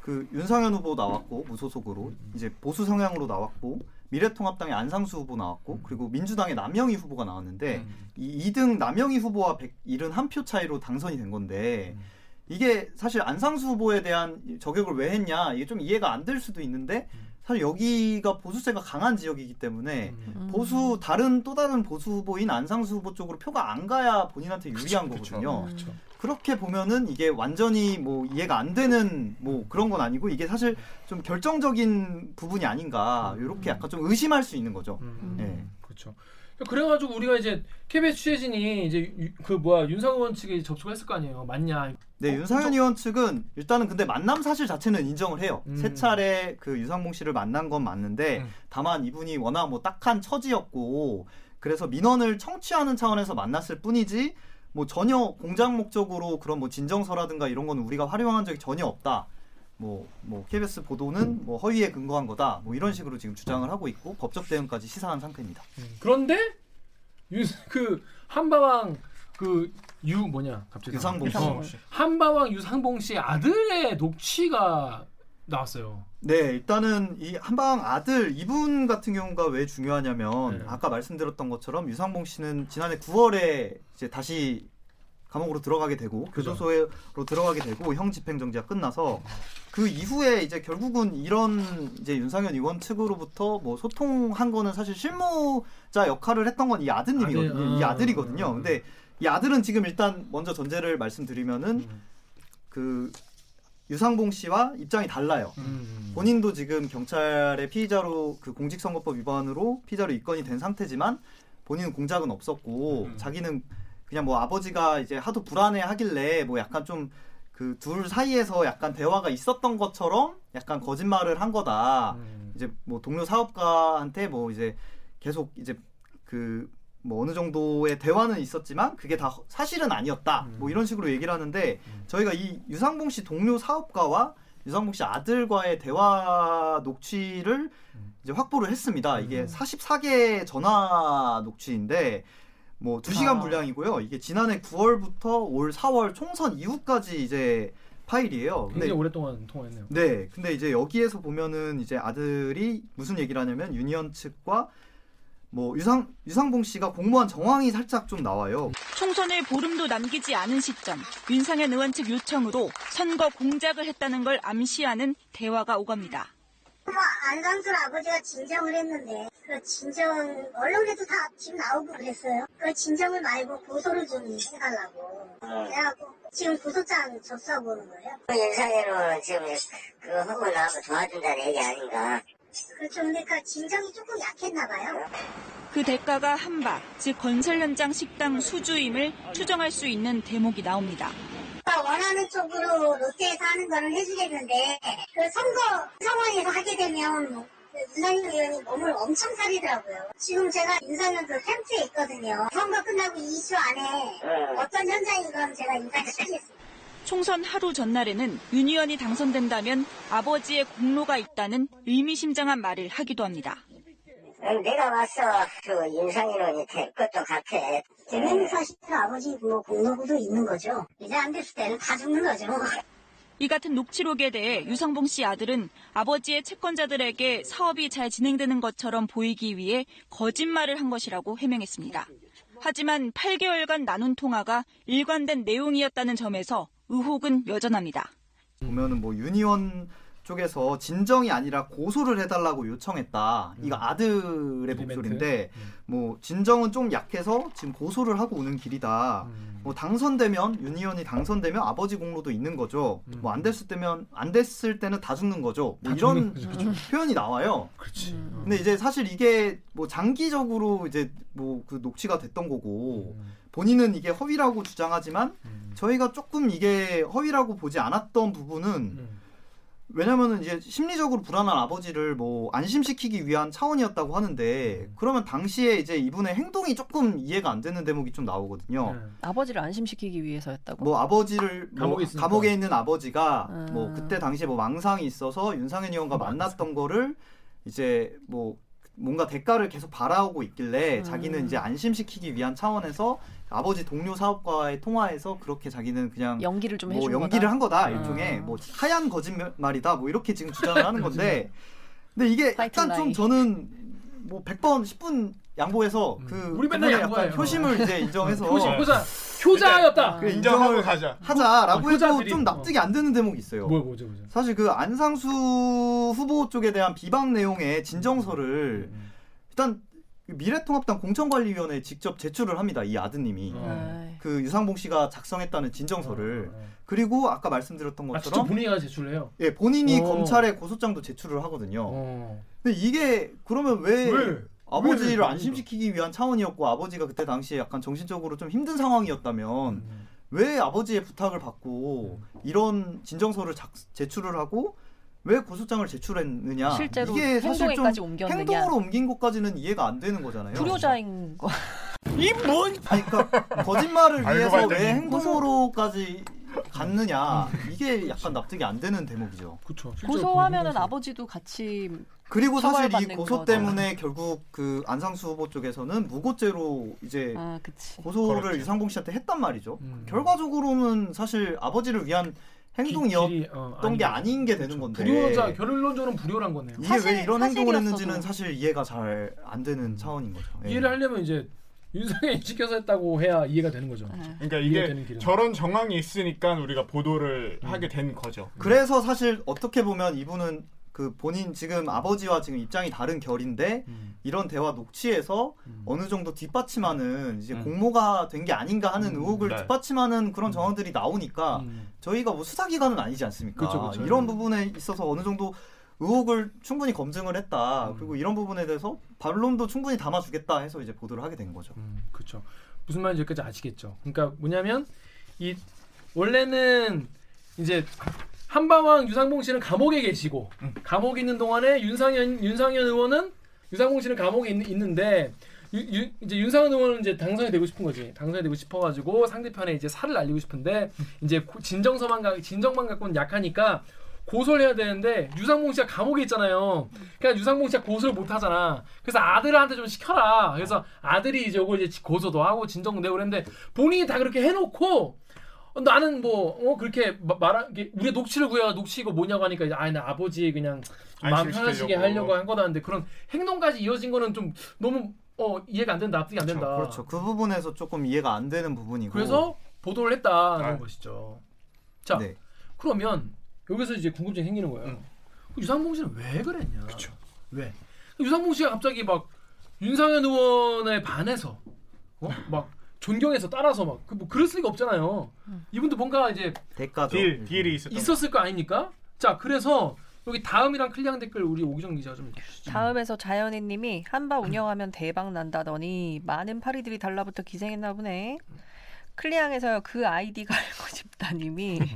그 윤상현 후보 나왔고 음, 무소속으로 이제 보수 성향으로 나왔고 미래통합당의 안상수 후보 나왔고 그리고 민주당의 남영희 후보가 나왔는데 음. 이 2등 남영희 후보와 171표 차이로 당선이 된 건데 음. 이게 사실 안상수 후보에 대한 저격을 왜 했냐 이게 좀 이해가 안 될 수도 있는데 사실 여기가 보수세가 강한 지역이기 때문에 음. 보수 다른 또 다른 보수 후보인 안상수 후보 쪽으로 표가 안 가야 본인한테 유리한 그쵸, 거거든요. 그렇죠. 그렇게 보면은 이게 완전히 뭐 이해가 안 되는 뭐 그런 건 아니고 이게 사실 좀 결정적인 부분이 아닌가 이렇게 약간 좀 의심할 수 있는 거죠. 음. 네. 그렇죠. 그래가지고 우리가 이제 KBS 취재진이 이제 유- 그 뭐야 윤상 의원 측에 접촉을 했을 거 아니에요. 맞냐? 네, 어, 윤상현 의원 측은 일단은 근데 만남 사실 자체는 인정을 해요. 음. 세 차례 그 유상봉 씨를 만난 건 맞는데 음. 다만 이분이 워낙 뭐 딱한 처지였고 그래서 민원을 청취하는 차원에서 만났을 뿐이지 뭐 전혀 공작 목적으로 그런 뭐 진정서라든가 이런 건 우리가 활용한 적이 전혀 없다. 뭐, 뭐 KBS 보도는 뭐 허위에 근거한 거다. 뭐 이런 식으로 지금 주장을 하고 있고 법적 대응까지 시사한 상태입니다. 그런데 유, 그 한바왕 그 유 뭐냐 갑자기 유상봉 씨. 어, 한바왕 유상봉 씨 아들의 녹취가 나왔어요. 네, 일단은 이 한방 아들 이분 같은 경우가 왜 중요하냐면 네. 아까 말씀드렸던 것처럼 유상봉 씨는 지난해 9월에 이제 다시 감옥으로 들어가게 되고. 교도소로 들어가게 되고 형 집행 정지가 끝나서 그 이후에 이제 결국은 이런 이제 윤상현 의원 측으로부터 뭐 소통한 거는 사실 실무자 역할을 했던 건 이 아드님이거든요. 아들, 이 아, 아들이거든요. 음. 근데 이 아들은 지금 일단 먼저 전제를 말씀드리면은 음. 그 유상봉 씨와 입장이 달라요. 음. 본인도 지금 경찰의 피의자로 그 공직선거법 위반으로 피의자로 입건이 된 상태지만 본인은 공작은 없었고 음. 자기는 그냥 뭐 아버지가 이제 하도 불안해 하길래 뭐 약간 좀 그 둘 사이에서 약간 대화가 있었던 것처럼 약간 거짓말을 한 거다. 음. 이제 뭐 동료 사업가한테 뭐 이제 계속 이제 그 뭐 어느 정도의 대화는 있었지만 그게 다 사실은 아니었다. 음. 뭐 이런 식으로 얘기를 하는데 저희가 이 유상봉 씨 동료 사업가와 유상봉 씨 아들과의 대화 녹취를 이제 확보를 했습니다. 이게 음. 44개 전화 녹취인데 뭐 2시간 아. 분량이고요. 이게 지난해 9월부터 올 4월 총선 이후까지 이제 파일이에요. 근데 굉장히 오랫동안 통화했네요. 네, 근데 이제 여기에서 보면은 이제 아들이 무슨 얘기를 하냐면 유니언 측과 뭐 유상 유상봉 씨가 공모한 정황이 살짝 좀 나와요. 총선을 보름도 남기지 않은 시점 윤상현 의원 측 요청으로 선거 공작을 했다는 걸 암시하는 대화가 오갑니다. 뭐 안상수 아버지가 진정을 했는데 그 진정 언론에도 다 지금 나오고 그랬어요. 그 진정을 말고 고소를 좀 해달라고. 그래갖고 지금 고소장 접수하고 오는 거예요. 윤상현은 지금 그 하고 나하고 도와준다는 얘기 아닌가. 그렇죠. 근데 그 진정이 조금 약했나 봐요. 그 대가가 한바, 즉 건설 현장 식당 수주임을 추정할 수 있는 대목이 나옵니다. 그러니까 원하는 쪽으로 롯데에서 하는 거는 해주겠는데 그 선거 상황에서 하게 되면 뭐 윤상현 의원이 몸을 엄청 사리더라고요. 지금 제가 윤상현 그 캠프에 있거든요. 선거 끝나고 2주 안에 어떤 현장인 건 제가 인사시키겠습니다. 총선 하루 전날에는 윤 의원이 당선된다면 아버지의 공로가 있다는 의미심장한 말을 하기도 합니다. 내가 와서 그 윤상현은 될 것도 같아. 되면 사실 아버지 뭐 공로구도 있는 거죠. 이제 안 됐을 때는 다 죽는 거죠. 이 같은 녹취록에 대해 유상봉 씨 아들은 아버지의 채권자들에게 사업이 잘 진행되는 것처럼 보이기 위해 거짓말을 한 것이라고 해명했습니다. 하지만 8개월간 나눈 통화가 일관된 내용이었다는 점에서 의혹은 여전합니다. 보면은 뭐 유니언 쪽에서 진정이 아니라 고소를 해달라고 요청했다. 이거 아들의 목소리인데 뭐 진정은 좀 약해서 지금 고소를 하고 오는 길이다. 뭐 당선되면 유니언이 당선되면 아버지 공로도 있는 거죠. 뭐 안 됐을 때면 안 됐을 때는 다 죽는 거죠. 뭐 이런 표현이 나와요. 그렇지. 근데 이제 사실 이게 뭐 장기적으로 이제 뭐 그 녹취가 됐던 거고 본인은 이게 허위라고 주장하지만 저희가 조금 이게 허위라고 보지 않았던 부분은 왜냐면은 이제 심리적으로 불안한 아버지를 뭐 안심시키기 위한 차원이었다고 하는데 그러면 당시에 이제 이분의 행동이 조금 이해가 안 되는 대목이 좀 나오거든요. 네. 아버지를 안심시키기 위해서였다고? 뭐 아버지를 뭐 감옥에. 감옥에 있는 아버지가 음. 뭐 그때 당시에 뭐 망상이 있어서 윤상현 의원과 만났던 거를 이제 뭐 뭔가 대가를 계속 바라오고 있길래 음. 자기는 이제 안심시키기 위한 차원에서 아버지 동료 사업과의 통화에서 그렇게 자기는 그냥 연기를 좀뭐 해준 연기를 거다? 한 거다 음. 일종의 뭐 하얀 거짓말이다 뭐 이렇게 지금 주장을 하는 건데 [laughs] 근데 이게 약간 좀. 저는 뭐 100번 10분 양보해서 그 음. 우리 맨날. 약간 효심을 이제 인정해서 효심, 효자, 효자였다. 그 인정하고 인정을 가자. 하자라고 어, 해도 효자들이- 좀 납득이 안 되는 대목이 있어요. 뭐 뭐죠, 뭐죠. 사실 그 안상수 후보 쪽에 대한 비방 내용의 진정서를 음, 일단 그 미래통합당 공천관리위원회에 직접 제출을 합니다. 이 아드님이 어. 그 유상봉 씨가 작성했다는 진정서를 그리고 아까 말씀드렸던 아, 것처럼 본인이 가서 제출을 해요. 예 본인이 어. 검찰에 고소장도 제출을 하거든요. 어. 근데 이게 그러면 왜, 왜? 아버지를 왜? 안심시키기 위한 차원이었고 아버지가 그때 당시에 약간 정신적으로 좀 힘든 상황이었다면 음. 왜 아버지의 부탁을 받고 이런 진정서를 작, 제출을 하고 왜 고소장을 제출했느냐 실제로 이게 사실 좀 옮겼느냐. 행동으로 옮긴 것까지는 이해가 안 되는 거잖아요. 불효자인 거. 이뭔 아니 그러니까 거짓말을 위해서 왜 행동으로까지 갔느냐 이게 약간 납득이 안 되는 대목이죠. 그렇죠. 고소하면은 아버지도 같이 그리고 사실 이 고소 거잖아. 때문에 결국 그 안상수 후보 쪽에서는 무고죄로 이제 아, 그치. 고소를 그렇죠. 유상봉 씨한테 했단 말이죠. 음. 결과적으로는 사실 아버지를 위한 행동이었던 어, 게. 아닌 게 되는 건데 불효자 결론적으로는 불효란 거네요. 이게 사실- 왜 이런 행동을 했는지는 사실이었어도. 사실 이해가 잘 안 되는 차원인 거죠. 예. 이해를 하려면 이제 윤석열이 [laughs] 시켜서 했다고 해야 이해가 되는 거죠. 네. 그러니까 이게. 저런 정황이 있으니까 우리가 보도를 음. 하게 된 거죠. 그래서 사실 어떻게 보면 이분은 그 본인 지금 아버지와 지금 입장이 다른 결인데 음. 이런 대화 녹취에서 음. 어느 정도 뒷받침하는 이제 음. 공모가 된 게 아닌가 하는 음, 의혹을 네. 뒷받침하는 그런 정황들이 나오니까 음. 저희가 뭐 수사기관은 아니지 않습니까? 그쵸, 그쵸. 이런 부분에 있어서 어느 정도 의혹을 충분히 검증을 했다. 음. 그리고 이런 부분에 대해서 반론도 충분히 담아주겠다 해서 이제 보도를 하게 된 거죠. 음, 그렇죠. 무슨 말인지 여기까지 아시겠죠. 그러니까 뭐냐면 이 원래는 이제 한바왕 유상봉 씨는 감옥에 계시고 음. 감옥에 있는 동안에 윤상현 윤상현 의원은 유상봉 씨는 감옥에 있, 유, 이제 윤상현 의원은 이제 당선이 되고 싶은 거지. 당선이 되고 싶어가지고 상대편에 이제 살을 날리고 싶은데 이제 고- 진정서만 가 진정만 갖고는 약하니까 고소를 해야 되는데 유상봉 씨가 감옥에 있잖아요. 그러니까 유상봉 씨가 고소를 못 하잖아. 그래서 아들한테 좀 시켜라. 그래서 아들이 이제 요걸 이제 고소도 하고 진정도 내고 그랬는데 본인이 다 그렇게 해놓고 어, 나는 뭐 어, 그렇게 이게 우리 녹취를 구해가 녹취 이거 뭐냐고 하니까 이제 아나 아버지 그냥 좀 마음 편하시게. 하려고 한 거다는데 그런 행동까지 이어진 거는 좀 너무 어 이해가 안 된다 납득이 안 된다. 그렇죠. 그 부분에서 조금 이해가 안 되는 부분이고. 그래서 보도를 했다는 아. 것이죠. 자 네. 그러면 여기서 이제 궁금증이 생기는 거예요. 음. 그 유상봉 씨는 왜 그랬냐? 왜? 유상봉 씨가 갑자기 막 윤상현 의원에 반해서 어? 막 존경해서 따라서 막 그 뭐 그럴 수가 없잖아요. 이분도 뭔가 이제 대가죠. 딜 딜이 있었던 있었을 거 아닙니까? 자 그래서 여기 다음이랑 클리앙 댓글 우리 오기정 기자가 좀 해주시죠. 다음에서 자연이님이 한바 운영하면 대박 난다더니 많은 파리들이 달라붙어 기생했나 보네. 클리앙에서 그 아이디 가 알고 싶다님이 [laughs]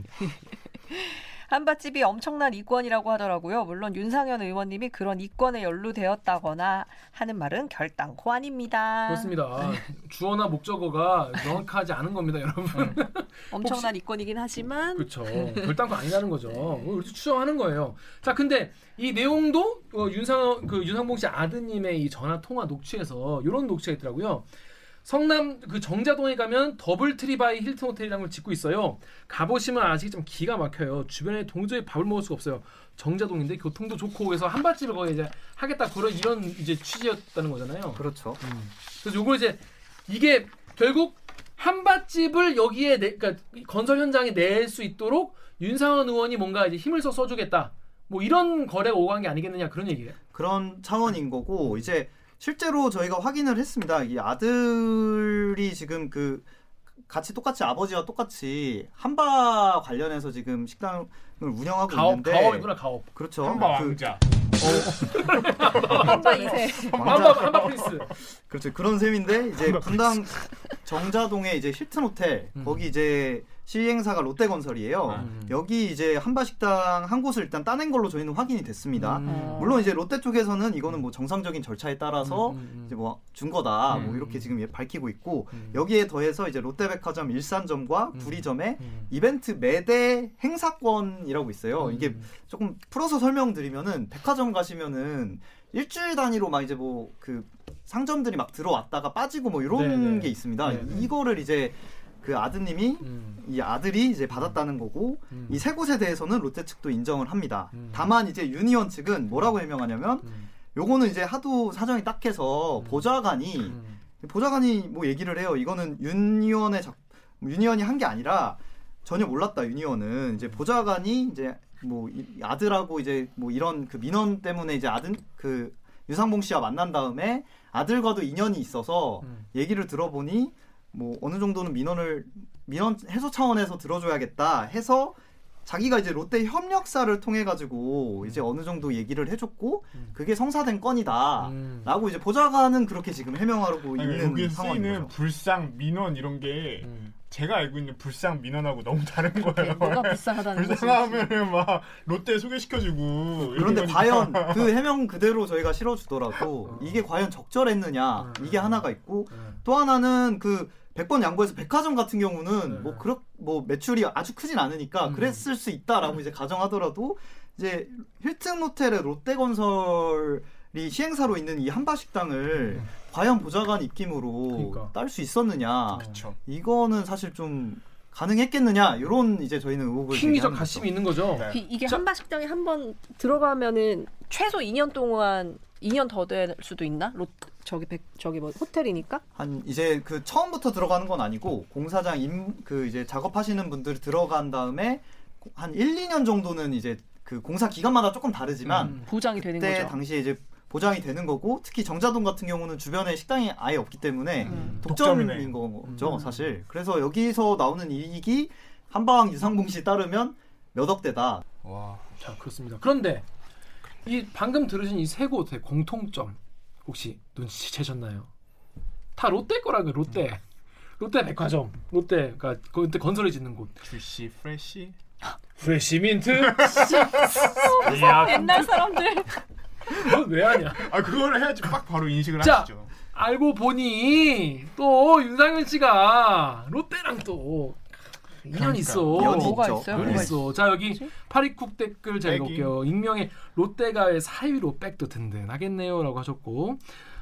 한바집이 엄청난 이권이라고 하더라고요. 물론 윤상현 의원님이 그런 이권에 연루되었다거나 하는 말은 결단코 아닙니다. 그렇습니다. 주어나 목적어가 명확하지 않은 겁니다, 여러분. 엄청난 이권이긴 하지만 그렇죠. 결단코 아니라는 거죠. 우리 추정하는 거예요. 자, 근데 이 내용도 어, 윤상 그 윤상봉 씨 아드님의 이 전화 통화 녹취에서 이런 녹취가 있더라고요. 성남 그 정자동에 가면 더블트리 바이 힐튼 호텔이라는 걸 짓고 있어요. 가보시면 아시겠지만 기가 막혀요. 주변에 도저히 밥을 먹을 수가 없어요. 정자동인데 교통도 좋고 그래서 함바집을 거기 이제 하겠다 그런 이런 이제 취지였다는 거잖아요. 그렇죠. 그래서 요걸 이제 이게 결국 함바집을 여기에 내, 그러니까 건설 현장에 낼 수 있도록 윤상현 의원이 뭔가 이제 힘을 써 써주겠다. 뭐 이런 거래가 오간 게 아니겠느냐 그런 얘기예요. 그런 차원인 거고 이제 실제로 저희가 확인을 했습니다. 이 아들이 지금 그 같이 똑같이 아버지와 똑같이 한바 관련해서 지금 식당을 운영하고 가업 있는데 가업이구나 가업. 그렇죠. 한바 그- 왕자. 한바 이세. 한바 한바 프린스. 그렇죠. 그런 셈인데 이제 분당 정자동에 이제 힐튼 호텔 음. 거기 이제 시행사가 롯데건설이에요. 음. 여기 이제 한바식당 한 곳을 일단 따낸 걸로 저희는 확인이 됐습니다. 음. 물론 이제 롯데 쪽에서는 이거는 뭐 정상적인 절차에 따라서 음, 음, 음. 이제 뭐 준 거다 뭐 음. 이렇게 지금 예- 밝히고 있고 음. 여기에 더해서 이제 롯데백화점 일산점과 음. 구리점에 음. 이벤트 매대 행사권이라고 있어요. 이게 음. 조금 풀어서 설명드리면은 백화점 가시면은 일주일 단위로 막 이제 뭐 그 상점들이 막 들어왔다가 빠지고 뭐 이런 네네. 게 있습니다. 네네. 이거를 이제 그 아드님이 음. 이 아들이 이제 받았다는 거고 음. 이세 곳에 대해서는 롯데 측도 인정을 합니다. 음. 다만 이제 유니온 측은 뭐라고 해명하냐면 음. 요거는 이제 하도 사정이 딱해서 보좌관이 음. 보좌관이 뭐 얘기를 해요. 이거는 윤 의원의 작, 윤 의원이 한 게 아니라 전혀 몰랐다. 윤 의원은 이제 보좌관이 이제 뭐 이- 아들하고 이제 뭐 이런 그 민원 때문에 이제 아들 그 유상봉 씨와 만난 다음에 아들과도 인연이 있어서 음. 얘기를 들어보니 뭐 어느 정도는 민원을 민원 해소 차원에서 들어줘야겠다 해서 자기가 이제 롯데 협력사를 통해 가지고 이제 어느 정도 얘기를 해줬고 그게 성사된 건이다라고 음. 이제 보좌관은 그렇게 지금 해명하고 아니, 있는 거죠. 불상 민원 이런 게 음. 제가 알고 있는 불상 민원하고 너무 다른 거예요. 뭐가 불쌍하다는 [laughs] 거지? 불쌍하면은 막 롯데 소개시켜주고. 그런데 과연. 그 [laughs] 해명 그대로 저희가 실어주더라도 이게 과연 적절했느냐 이게 하나가 있고 또 하나는 그 100번 양보해서 백화점 같은 경우는 뭐 그렇 뭐 매출이 아주 크진 않으니까 그랬을 수 있다라고 이제 가정하더라도 이제 힐튼 호텔의 롯데건설이 시행사로 있는 이 한바식당을 과연 보좌관 입김으로 딸수 있었느냐 이거는 사실 좀 가능했겠느냐 이런 이제 저희는 의혹을 킹리적 제기하는 가심이. 있는 거죠. 네. 이- 이게 한바식당에 한 번 들어가면은 최소 2년 동안 2년 더 될 수도 있나? 롯 저기 백 저기 뭐 호텔이니까? 한 이제 그 처음부터 들어가는 건 아니고 공사장 임 그 이제 작업하시는 분들 들어간 다음에 한 1, 2년 정도는 이제 그 공사 기간마다 조금 다르지만 음, 보장이 되는 그때 거죠. 당시에 이제 보장이 되는 거고 특히 정자동 같은 경우는 주변에 식당이 아예 없기 때문에 음. 독점인 독점이네. 거죠 음. 사실. 그래서 여기서 나오는 이익이 한방 유상봉 씨 따르면 몇 억대다. 와. 자 그렇습니다. 그런데 이 방금 들으신 이 세 곳의 공통점 혹시 눈치채셨나요? 다 롯데 거라고요. 롯데. 롯데 백화점. 롯데가 그때 건설을 짓는 곳. 주시 프레시. [laughs] 프레시 민트. 어, [laughs] 옛날 사람들. 왜 하냐? 아 그거를 해야지 딱 바로 인식을 자, 하시죠. 알고 보니 또 윤상현 씨가 롯데랑 또 인연이 그러니까. 있어. 연이 뭐가 있죠. 있어요? 연이 뭐가 있어. 자 여기 파리쿡 댓글 잘. 읽을게요. 익명의 롯데가의 사위로 백도 든든하겠네요라고 하셨고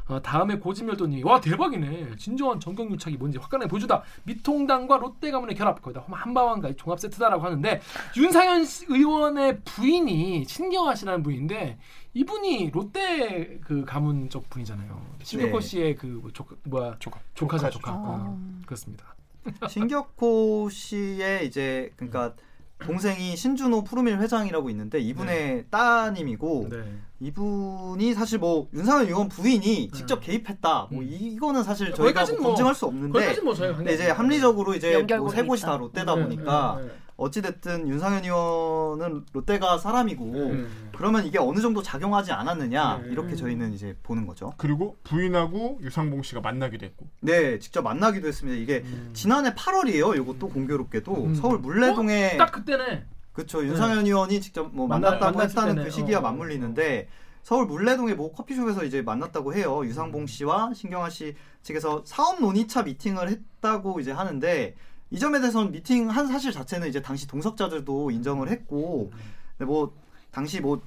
어, 다음에 고진멸도님이 와 대박이네. 진정한 정경유착이 뭔지 화끈하게 보여주다. 미통당과 롯데 가문의 결합 거기다 한바왕까지 종합 세트다라고 하는데 윤상현 씨- 의원의 부인이 신경하시라는 분인데 이분이 롯데 그 가문 쪽 분이잖아요. 신경호 네. 씨의 그뭐 조카 뭐야 조카 조카죠 조카죠. 조카. 아. 어, 그렇습니다. [laughs] 신격호 씨의 이제 그러니까 동생이 신준호 푸르밀 회장이라고 있는데 이분의 따님이고 네. 이분이 사실 뭐 윤상현 의원 부인이 직접 개입했다. 뭐 이거는 사실 저희가 음. 거기까지는 뭐 뭐- 검증할 수 없는데 뭐 저희가 근데 이제. 합리적으로 이제 연결고리 뭐세 곳이. 다 롯데다 네, 보니까 네, 네. 어찌됐든 윤상현 의원은 롯데가 사람이고 음. 그러면 이게 어느 정도 작용하지 않았느냐 네. 이렇게 저희는 이제 보는 거죠. 그리고 부인하고 유상봉 씨가 만나기도 했고. 네, 직접 만나기도 했습니다. 이게 지난해 8월이에요. 이것도 공교롭게도 음. 서울 물레동에 딱 그때네. 그렇죠. 윤상현 의원이 직접 뭐 만났다고 했다는 때네. 그 시기와 어. 맞물리는데 서울 물레동의 모 커피숍에서 이제 만났다고 해요. 음. 유상봉 씨와 신경아 씨 측에서 사업 논의차 미팅을 했다고 이제 하는데 이 점에 대해서는 미팅 한 사실 자체는 이제 당시 동석자들도 인정을 했고 음. 근데 뭐 당시 뭐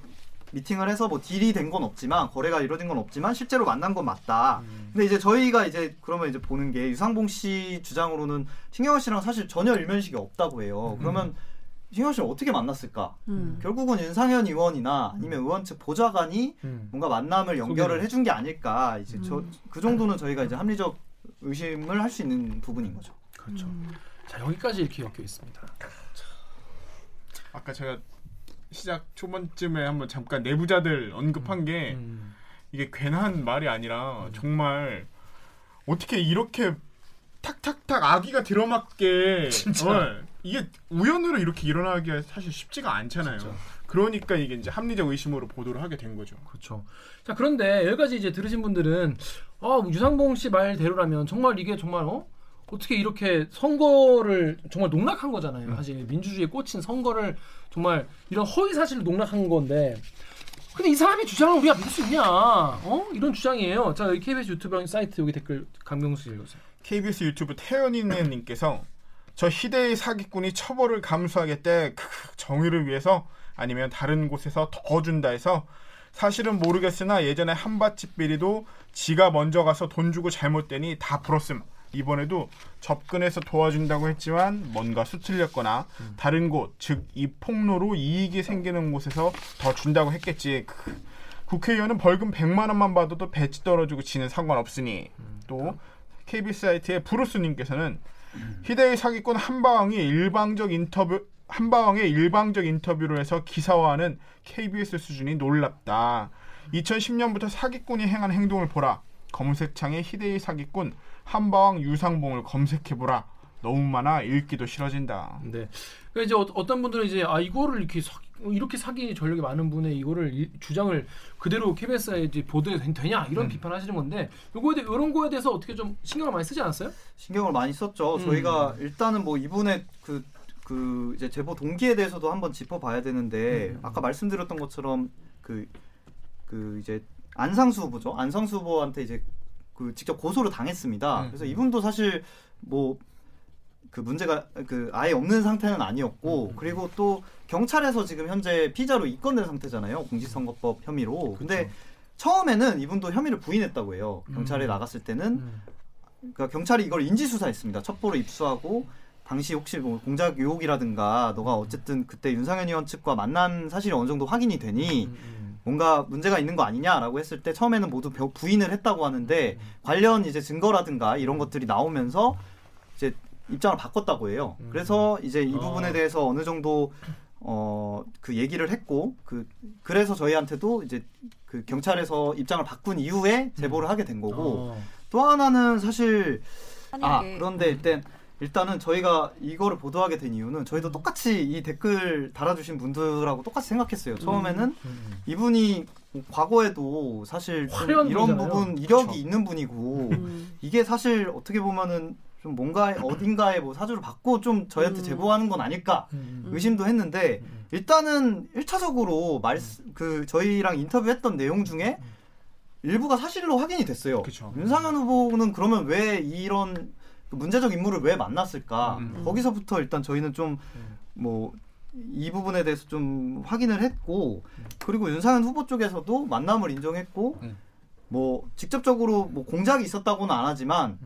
미팅을 해서 뭐 딜이 된 건 없지만 거래가 이루어진 건 없지만 실제로 만난 건 맞다. 음. 근데 이제 저희가 이제 그러면 이제 보는 게 유상봉 씨 주장으로는 신경아 씨랑 사실 전혀 일면식이 없다고 해요. 그러면 신경아 씨를 어떻게 만났을까? 음. 결국은 윤상현 의원이나 아니면 의원 측 보좌관이 음. 뭔가 만남을 연결을. 해준 게 아닐까. 이제 저 음. 그 정도는 저희가 이제 합리적 의심을 할 수 있는 부분인 거죠. 그렇죠. 자 여기까지 이렇게 엮여 있습니다. 아까 제가 시작 초반쯤에 한번 잠깐 내부자들 언급한 게 음. 이게 괜한 말이 아니라 정말 어떻게 이렇게 탁탁탁 아기가 들어맞게. [laughs] 어, 이게 우연으로 이렇게 일어나기가 사실 쉽지가 않잖아요. 진짜. 그러니까 이게 이제 합리적 의심으로 보도를 하게 된 거죠. 그렇죠. 자 그런데 여기까지 이제 들으신 분들은 아 유상봉 씨 말대로라면 정말 이게 정말 어 어떻게 이렇게 선거를 정말 농락한 거잖아요. 음. 사실 민주주의에 꽂힌 선거를 정말 이런 허위 사실을 농락한 건데. 근데 이 사람의 주장을 우리가 믿을 수 있냐? 어? 이런 주장이에요. 자, 여기 KBS 유튜브 사이트 여기 댓글 강명수 읽으세요. KBS 유튜브 태연이네님께서 저 희대의 사기꾼이 처벌을 감수하겠대 크크, 정의를 위해서 아니면 다른 곳에서 더 준다 해서 사실은 모르겠으나 예전에 함바집 비리도 지가 먼저 가서 돈 주고 잘못되니 다 불었음 이번에도 접근해서 도와준다고 했지만 뭔가 수틀렸거나 다른 곳 즉 이 폭로로 이익이 생기는 곳에서 더 준다고 했겠지 크, 국회의원은 벌금 100만 원만 받아도 배지 떨어지고 지는 상관없으니 또 KBS 사이트의 브루스님께서는 희대의 사기꾼 한바왕이 일방적 인터뷰 한바왕의 일방적 인터뷰를 해서 기사화하는 KBS 수준이 놀랍다. 2010년부터 사기꾼이 행한 행동을 보라. 검색창에 희대의 사기꾼 한바왕 유상봉을 검색해보라. 너무 많아 읽기도 싫어진다. 네. 그러니까 이제 어, 떤 분들은 이제 아 이거를 이렇게 사기, 이렇게 사기 전력이 많은 분의 이거를 이, 주장을 그대로 KBS에 이제 보도해 되냐 이런 비판하시는 건데 요거에 대해 이런 거에 대해서 어떻게 좀 신경을 많이 쓰지 않았어요? 신경을 많이 썼죠. 음. 저희가 일단은 뭐 이분의 그, 그 이제 제보 동기에 대해서도 한번 짚어봐야 되는데 음. 아까 말씀드렸던 것처럼 그, 그 이제 안상수 후보죠. 안상수 후보한테 이제 그 직접 고소를 당했습니다. 음. 그래서 이분도 사실 뭐 그 문제가 그 아예 없는 상태는 아니었고 그리고 또 경찰에서 지금 현재 피자로 입건된 상태잖아요. 공직선거법 혐의로. 근데 처음에는 이분도 혐의를 부인했다고 해요. 경찰에 음. 나갔을 때는 그러니까 경찰이 이걸 인지 수사했습니다. 첩보를 입수하고 당시 혹시 뭐 공작 의혹이라든가 너가 어쨌든 그때 윤상현 의원 측과 만난 사실이 어느 정도 확인이 되니 뭔가 문제가 있는 거 아니냐라고 했을 때 처음에는 모두 벼- 부인을 했다고 하는데 관련 이제 증거라든가 이런 것들이 나오면서 이제 입장을 바꿨다고 해요. 그래서 이제 이 부분에 아. 대해서 어느 정도 어 그 얘기를 했고 그 그래서 저희한테도 이제 그 경찰에서 입장을 바꾼 이후에 제보를 하게 된 거고 어. 또 하나는 사실 아 그런데 일단 일단은 저희가 이거를 보도하게 된 이유는 저희도 똑같이 이 댓글 달아주신 분들하고 똑같이 생각했어요. 처음에는 음. 이분이 과거에도 사실 이런 분이잖아요. 부분 이력이 그쵸. 있는 분이고 음. 이게 사실 어떻게 보면은 좀 뭔가 어딘가에 뭐 사주를 받고 좀 저희한테 음. 제보하는 건 아닐까 음. 의심도 했는데 일단은 1차적으로 말그 저희랑 인터뷰했던 내용 중에 일부가 사실로 확인이 됐어요. 그쵸. 윤상현 후보는 그러면 왜 이런 그 문제적 인물을 왜 만났을까? 음. 거기서부터 일단 저희는 좀뭐 이 부분에 대해서 좀 확인을 했고 그리고 윤상현 후보 쪽에서도 만남을 인정했고 음. 뭐 직접적으로 뭐 공작이 있었다고는 안 하지만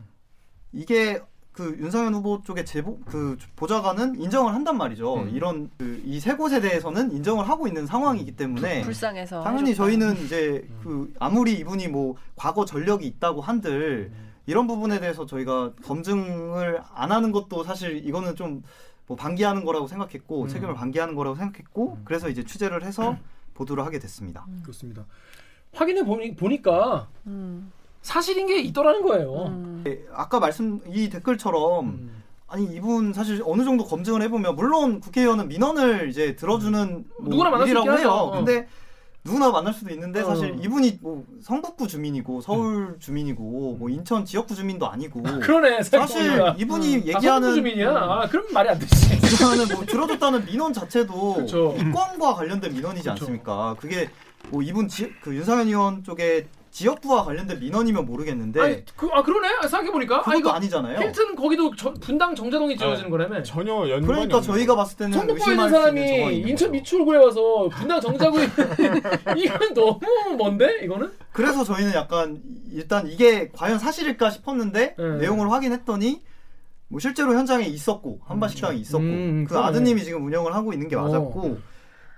이게 그 윤상현 후보 쪽의 제보 그 보좌관은 인정을 한단 말이죠. 음. 이런 그 이 세 곳에 대해서는 인정을 하고 있는 상황이기 때문에 불쌍해서 당연히 해줬다. 저희는 이제 그 아무리 이분이 뭐 과거 전력이 있다고 한들 이런 부분에 대해서 저희가 검증을 안 하는 것도 사실 이거는 좀 뭐 방기하는 거라고 생각했고 음. 책임을 방기하는 거라고 생각했고 그래서 이제 취재를 해서 보도를 하게 됐습니다. 그렇습니다. 확인해 보니, 보니까 음. 사실인 게 있더라는 거예요. 음. 예, 아까 말씀 이 댓글처럼 음. 아니 이분 사실 어느 정도 검증을 해보면 물론 국회의원은 민원을 이제 들어주는 뭐 누구나 만날 일이라고 하죠. 해요. 어. 근데 누구나 만날 수도 있는데 어. 사실 이분이 뭐 성북구 주민이고 서울 주민이고 뭐 인천 지역구 주민도 아니고 그러네. 사실 생각해보니까. 이분이 아, 얘기하는 성북구 주민이야. 아, 그럼 말이 안 되지. 그러면 뭐 들어줬다는 민원 자체도 그쵸. 이권과 관련된 민원이지 그쵸. 않습니까? 그게 뭐 이분 지, 그 윤상현 의원 쪽에 지역구와 관련된 민원이면 모르겠는데 아니, 그, 아 그러네. 생각해 보니까. 아 그것도 이거 아니잖아요. 힐튼 거기도 저- 분당 정자동이 지어지는 거라며. 전혀 연관이 그러니까 없는 저희가 봤을 때는 성북구에 있는 사람이 인천. 미추홀구에 와서 분당 정자구에 [laughs] 이건 너무 먼데 이거는? 그래서 저희는 약간 일단 이게 과연 사실일까 싶었는데 네. 내용을 확인했더니 뭐 실제로 현장에 있었고 한바 식당에 있었고 음, 그 그러네. 아드님이 지금 운영을 하고 있는 게 어. 맞았고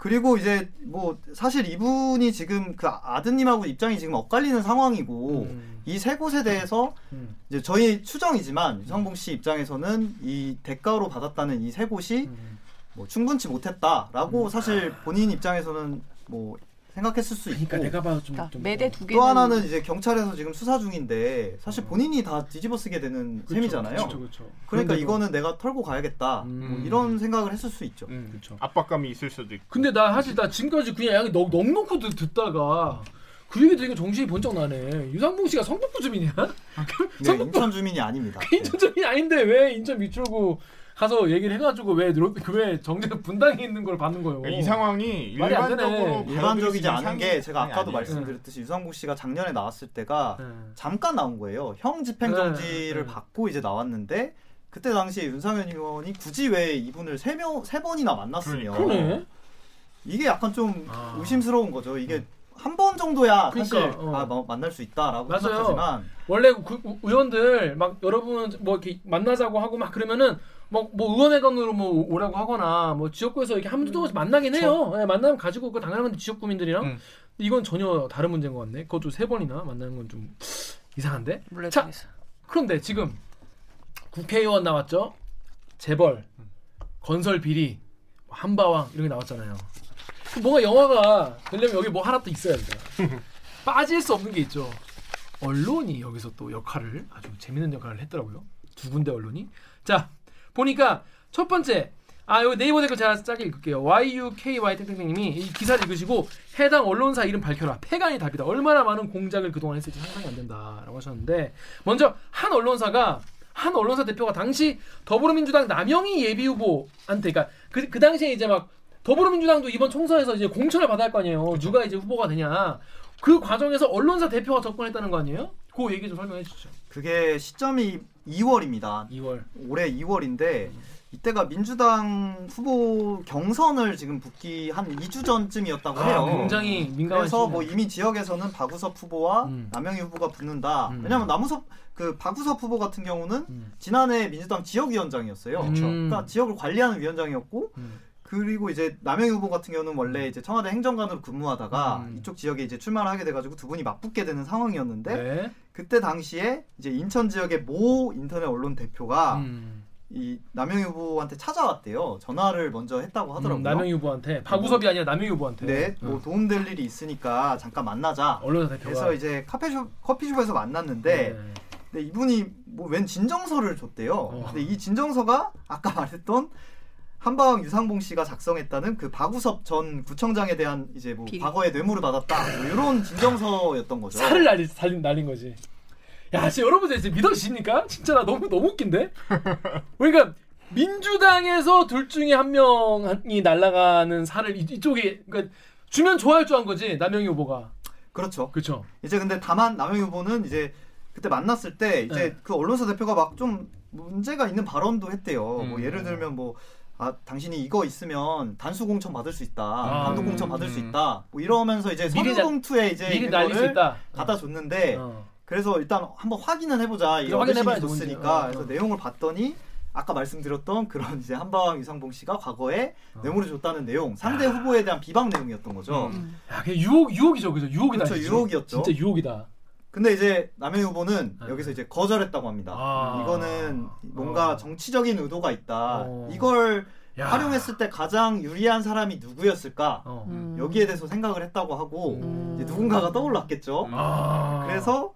그리고 이제 뭐 사실 이분이 지금 그 아드님하고 입장이 지금 엇갈리는 상황이고 음. 이세 곳에 대해서 음. 이제 저희 추정이지만 유상봉 씨 입장에서는 이 대가로 받았다는 이 세 곳이 음. 뭐 충분치 못했다라고 사실 본인 입장에서는 뭐 생각했을 수 있고 그러니까 내가 봐도 좀, 그러니까 좀 매대 두 개는 또 하나는 이제 경찰에서 지금 수사 중인데 사실 본인이 다 뒤집어쓰게 되는 셈이잖아요. 그렇죠, 그렇죠. 그러니까 그런데도- 이거는 내가 털고 가야겠다. 음. 뭐 이런 생각을 했을 수 있죠. 음, 그렇죠. 압박감이 있을 수도 있고. 근데 나 사실 나 지금까지 그냥 양이 넉, 넉넉히 듣- 듣다가 그 얘기 되게 정신이 번쩍 나네. 유상봉 씨가 성북구 주민이야? [laughs] 네, 인천 주민이 아닙니다. 인천 주민이 아닌데 왜 인천 미추홀구 가서 얘기를 해가지고 왜그왜 정제 분당에 있는 걸 받는 거예요? 그러니까 이 상황이. 일반적으로 일반적이지 않은 상황이 게 제가 아까도 아니에요. 말씀드렸듯이 유상복 씨가 작년에 나왔을 때가 네. 잠깐 나온 거예요. 형 집행정지를 네, 네. 받고 이제 나왔는데 그때 당시에 윤상현 의원이 굳이 왜 이분을 세 명 세 번이나 만났으면 그러네. 이게 약간 좀 아. 의심스러운 거죠. 이게 한번 정도야 사실 그러니까, 어. 아, 뭐 만날 수 있다라고 맞아요. 생각하지만 원래 그 의원들 막 여러분 뭐 이렇게 만나자고 하고 막 그러면은 뭐, 뭐 의원회관으로 뭐 오라고 하거나 뭐 지역구에서 이렇게 한두 번씩 만나긴 해요. 네, 만나면 가지고 그 당연한 건데 지역 구민들이랑 음. 이건 전혀 다른 문제인 것 같네. 그것도 세 번이나 만나는 건 좀 이상한데. 자. 그런데 지금 국회의원 나왔죠. 재벌, 건설 비리, 뭐 한바왕 이런 게 나왔잖아요. 그 뭔가 영화가 되려면 여기 뭐 하나 또 있어야 돼요. [laughs] 빠질 수 없는 게 있죠. 언론이 여기서 또 역할을 아주 재밌는 역할을 했더라고요. 두 군데 언론이. 자 보니까 첫 번째 아 여기 네이버 댓글 제가 짧게 읽을게요. YUKY 땡땡땡님이 이 기사를 읽으시고 해당 언론사 이름 밝혀라. 폐간이 답이다. 얼마나 많은 공작을 그동안 했을지 상상이 안 된다라고 하셨는데 먼저 한 언론사가 한 언론사 대표가 당시 더불어민주당 남영희 예비 후보한테 그러니까 그, 그 당시에 이제 막 더불어민주당도 이번 총선에서 이제 공천을 받아야 할 거 아니에요. 누가 이제 후보가 되냐. 그 과정에서 언론사 대표가 접근했다는 거 아니에요? 그 얘기 좀 설명해 주시죠. 그게 시점이 2월입니다. 2월. 올해 2월인데 이때가 민주당 후보 경선을 지금 붙기 한 2주 전쯤이었다고 아, 해요. 굉장히 민감한 그래서. 뭐 이미 지역에서는 박우섭 후보와 음. 남영희 후보가 붙는다. 음. 왜냐하면 남우섭 그 박우섭 후보 같은 경우는 지난해 민주당 지역위원장이었어요. 그렇죠. 그러니까 지역을 관리하는 위원장이었고 음. 그리고 이제 남영희 후보 같은 경우는 원래 이제 청와대 행정관으로 근무하다가 음. 이쪽 지역에 이제 출마를 하게 돼가지고 두 분이 맞붙게 되는 상황이었는데 네. 그때 당시에 이제 인천 지역의 모 인터넷 언론 대표가 음. 이 남영희 후보한테 찾아왔대요. 전화를 먼저 했다고 하더라고요. 음, 남영희 후보한테 박우섭이 아니라 남영희 후보한테. 네, 뭐 어. 도움될 일이 있으니까 잠깐 만나자. 언론사 대표가. 그래서 이제 카페숍 커피숍에서 만났는데 네. 근데 이분이 뭐 웬 진정서를 줬대요. 어. 근데 이 진정서가 아까 말했던 한방 유상봉 씨가 작성했다는 그 박우섭 전 구청장에 대한 이제 뭐 비리. 과거에 뇌물을 받았다 뭐 이런 진정서였던 거죠. 살을 날리 살린 날린 거지. 야, 진짜 여러분들 진짜 믿어지십니까? 진짜 나 너무 너무 웃긴데. 그러니까 민주당에서 둘 중에 한 명이 날아가는 살을 이- 이쪽에 그러니까 주면 좋아할 줄안 거지 남영희 후보가. 그렇죠. 그렇죠. 이제 근데 다만 남영희 후보는 이제 그때 만났을 때 이제 네. 그 언론사 대표가 막 좀 문제가 있는 발언도 했대요. 뭐 음. 예를 들면 뭐 아, 당신이 이거 있으면 단수 공천 받을 수 있다. 아, 단독 음, 공천 받을 수 음. 있다. 뭐 이러면서 이제 미리 봉투에 이제 미리 있는 날릴 수 거를 있다. 갖다 줬는데 어. 그래서 일단 한번 확인은 해보자. 이 그래, 어르신이 확인해봐야지, 줬으니까. 뭔지. 어, 그래서 어. 내용을 봤더니 아까 말씀드렸던 그런 이제 한방 유상봉 씨가 과거에 뇌물을 줬다는 내용, 상대 후보에 대한 비방 내용이었던 거죠. 음. 야, 그냥 유혹 유혹이죠, 그죠? 유혹이다. 그렇죠, 진짜. 유혹이었죠. 진짜 유혹이다. 근데 이제 남영희 후보는 여기서 이제 거절했다고 합니다. 네. 아. 이거는 뭔가 정치적인 의도가 있다. 어. 이걸 야. 활용했을 때 가장 유리한 사람이 누구였을까? 어. 음. 여기에 대해서 생각을 했다고 하고 이제 누군가가 떠올랐겠죠. 아. 그래서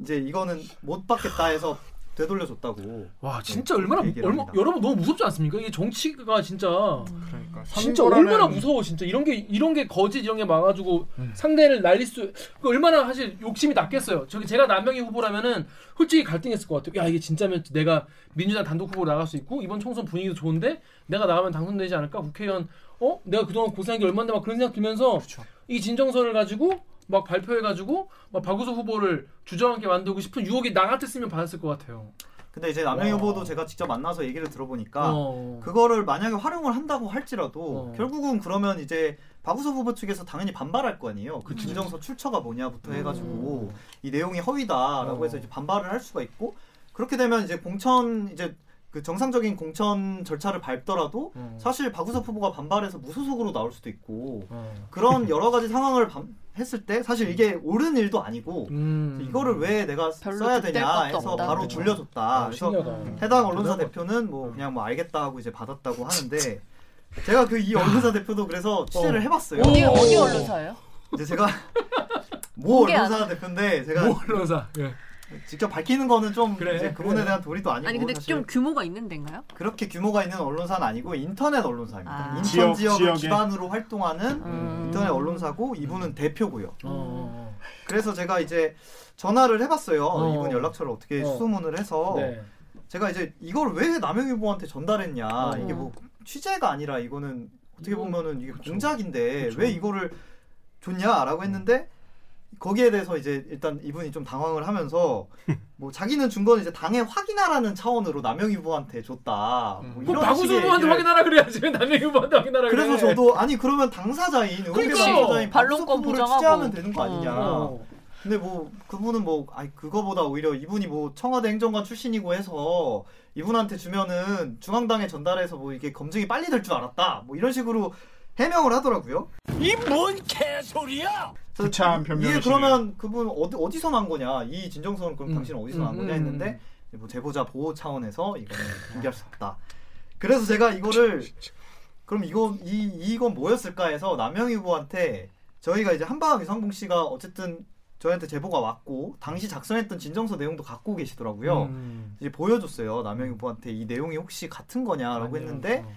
이제 이거는 못 받겠다 해서 되돌려줬다고. 와 진짜 네, 얼마나 그렇게 얘기를 얼마. 여러분 너무 무섭지 않습니까? 이게 정치가 진짜 그러니까 진짜 얼마나 무서워 진짜 이런 게 이런 게 거짓 이런 게 막아주고 상대를 날릴 수그 얼마나 사실 욕심이 났겠어요. 저기 제가 남명희 후보라면은 솔직히 갈등했을 것 같아요. 야 이게 진짜면 내가 민주당 단독 후보로 나갈 수 있고 이번 총선 분위기도 좋은데 내가 나가면 당선되지 않을까 국회의원 어 내가 그동안 고생한 게 얼마인데 막 그런 생각 들면서 이 진정서를 가지고 막 발표해가지고 막 박우수 후보를 주저앉게 만들고 싶은 유혹이 나 같았으면 받았을 것 같아요. 근데 이제 남영희 와. 후보도 제가 직접 만나서 얘기를 들어보니까 어. 그거를 만약에 활용을 한다고 할지라도 어. 결국은 그러면 이제 박우석 후보 측에서 당연히 반발할 거 아니에요. 그 진정서 출처가 뭐냐부터 해가지고 이 내용이 허위다라고 어. 해서 이제 반발을 할 수가 있고 그렇게 되면 이제 공천 이제 그 정상적인 공천 절차를 밟더라도 어. 사실 박우석 후보가 반발해서 무소속으로 나올 수도 있고 어. 그런 [laughs] 여러 가지 상황을 밤- 했을 때 사실 이게 옳은 일도 아니고 음. 이거를 왜 내가 써야 되냐 해서 없다. 바로 그렇죠. 돌려줬다. 아, 그래서 신기하다. 해당 언론사. 대표는 뭐 그냥 뭐 알겠다 하고 이제 받았다고 하는데 제가 그 이 언론사 대표도 그래서 취재를 어. 해봤어요. 어디 오. 어디 언론사예요? 이제 제가 [laughs] 모 언론사 대표인데 제가 모 언론사. 예. 직접 밝히는 거는 좀 그래, 이제 그분에 그래. 대한 도리도 아니고 아니 근데 사실 좀 규모가 있는 데인가요? 그렇게 규모가 있는 언론사는 아니고 인터넷 언론사입니다. 아. 인천 지역, 지역, 을 지역에. 기반으로 활동하는 음. 인터넷 언론사고 이분은 대표고요. 어. 그래서 제가 이제 전화를 해봤어요. 어. 이분 연락처를 어떻게 어. 수소문을 해서 네. 제가 이제 이걸 왜 남영희 후보한테 전달했냐 어. 이게 뭐 취재가 아니라 이거는 어떻게 이건- 보면은 이게 그쵸. 공작인데 그쵸. 왜 이거를 줬냐라고 했는데 거기에 대해서 이제 일단 이분이 좀 당황을 하면서 [laughs] 뭐 자기는 준 건 이제 당에 확인하라는 차원으로 남영희 후보한테 줬다. 뭐그 박우수 식의 후보한테 얘기를- 확인하라 그래야지 [laughs] 후보한테 확인하라 그래. 그래서 저도 아니 그러면 당사자인 의원계. 당사자인 박우석 반론권. 취재하면 되는 거 아니냐. 어. 근데 뭐 그분은 뭐 아니 그거보다 오히려 이분이 뭐 청와대 행정관 출신이고 해서 이분한테 주면은 중앙당에 전달해서 뭐 이게 검증이 빨리 될 줄 알았다. 뭐 이런 식으로 해명을 하더라고요. 이 뭔 개소리야? 구차한 이게 변명이시네요. 그러면 그분 어디 어디서 난 거냐? 이 진정서는 그럼 음, 당신은 어디서 음, 난 거냐 음, 했는데 뭐 제보자 보호 차원에서 이거는 공개할 수 없다. 그래서 제가 이거를 그럼 이거 이 이건 뭐였을까 해서 남영희 후보한테 저희가 이제 한방 유상봉 씨가 어쨌든 저희한테 제보가 왔고 당시 작성했던 진정서 내용도 갖고 계시더라고요. 음. 이제 보여줬어요. 남영희 후보한테 이 내용이 혹시 같은 거냐라고 아니요. 했는데 어.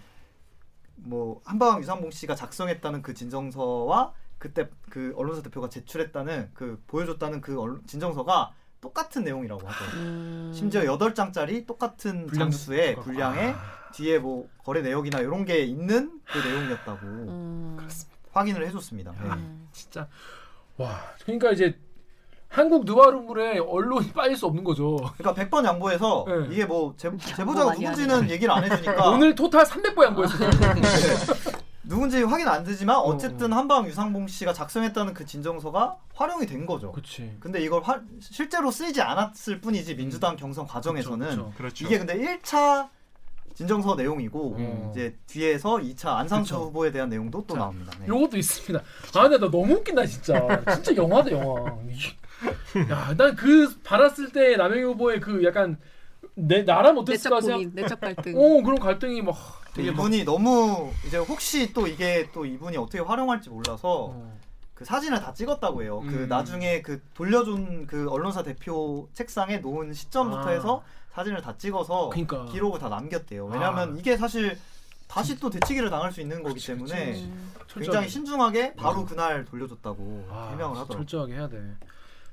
뭐 한방 유상봉 씨가 작성했다는 그 진정서와 그때 그 언론사 대표가 제출했다는 그 보여줬다는 그 언론- 진정서가 똑같은 내용이라고 하더라고요. 음. 심지어 8장짜리 똑같은 분량- 장수의 아. 분량에 뒤에 뭐 거래 내역이나 이런 게 있는 그 내용이었다고 음. 확인을 해줬습니다. 네. 진짜 와 그러니까 이제 한국 누아르물에 언론이 [laughs] 빠질 수 없는 거죠. 그러니까 100번 양보해서 네. 이게 뭐 제, 제보자가 많이 누군지는 얘기를 안 해주니까 오늘 토탈 300번 양보했어요. [laughs] 누군지 확인 안 되지만 어쨌든 한방 유상봉 씨가 작성했다는 그 진정서가 활용이 된 거죠. 그렇지. 근데 이걸 화- 실제로 쓰이지 않았을 뿐이지 민주당 경선 과정에서는 그쵸. 그렇죠. 이게 근데 1차 진정서 내용이고 음. 이제 뒤에서 2차 안상수 그쵸. 후보에 대한 내용도 또 자, 나옵니다. 네. 요것도 있습니다. 아 근데 나 너무 웃긴다 진짜. 진짜 영화다 영화. 야, 난 그 받았을 때 남영희 후보의 그 약간 내 내적 어땠을까 생각. 고민, 내적 갈등. 어 그런 갈등이 막 이분이 너무 이제 혹시 또 이게 또 이분이 어떻게 활용할지 몰라서 어. 그 사진을 다 찍었다고 해요. 그 음. 나중에 그 돌려준 그 언론사 대표 책상에 놓은 시점부터 아. 해서 사진을 다 찍어서 그러니까. 기록을 다 남겼대요. 왜냐하면 아. 이게 사실 다시 또 되치기를 당할 수 있는 거기 그치, 때문에 그치. 굉장히 철저하게. 신중하게 바로 그날 돌려줬다고 아, 해명을 하더라고요. 철저하게 해야 돼.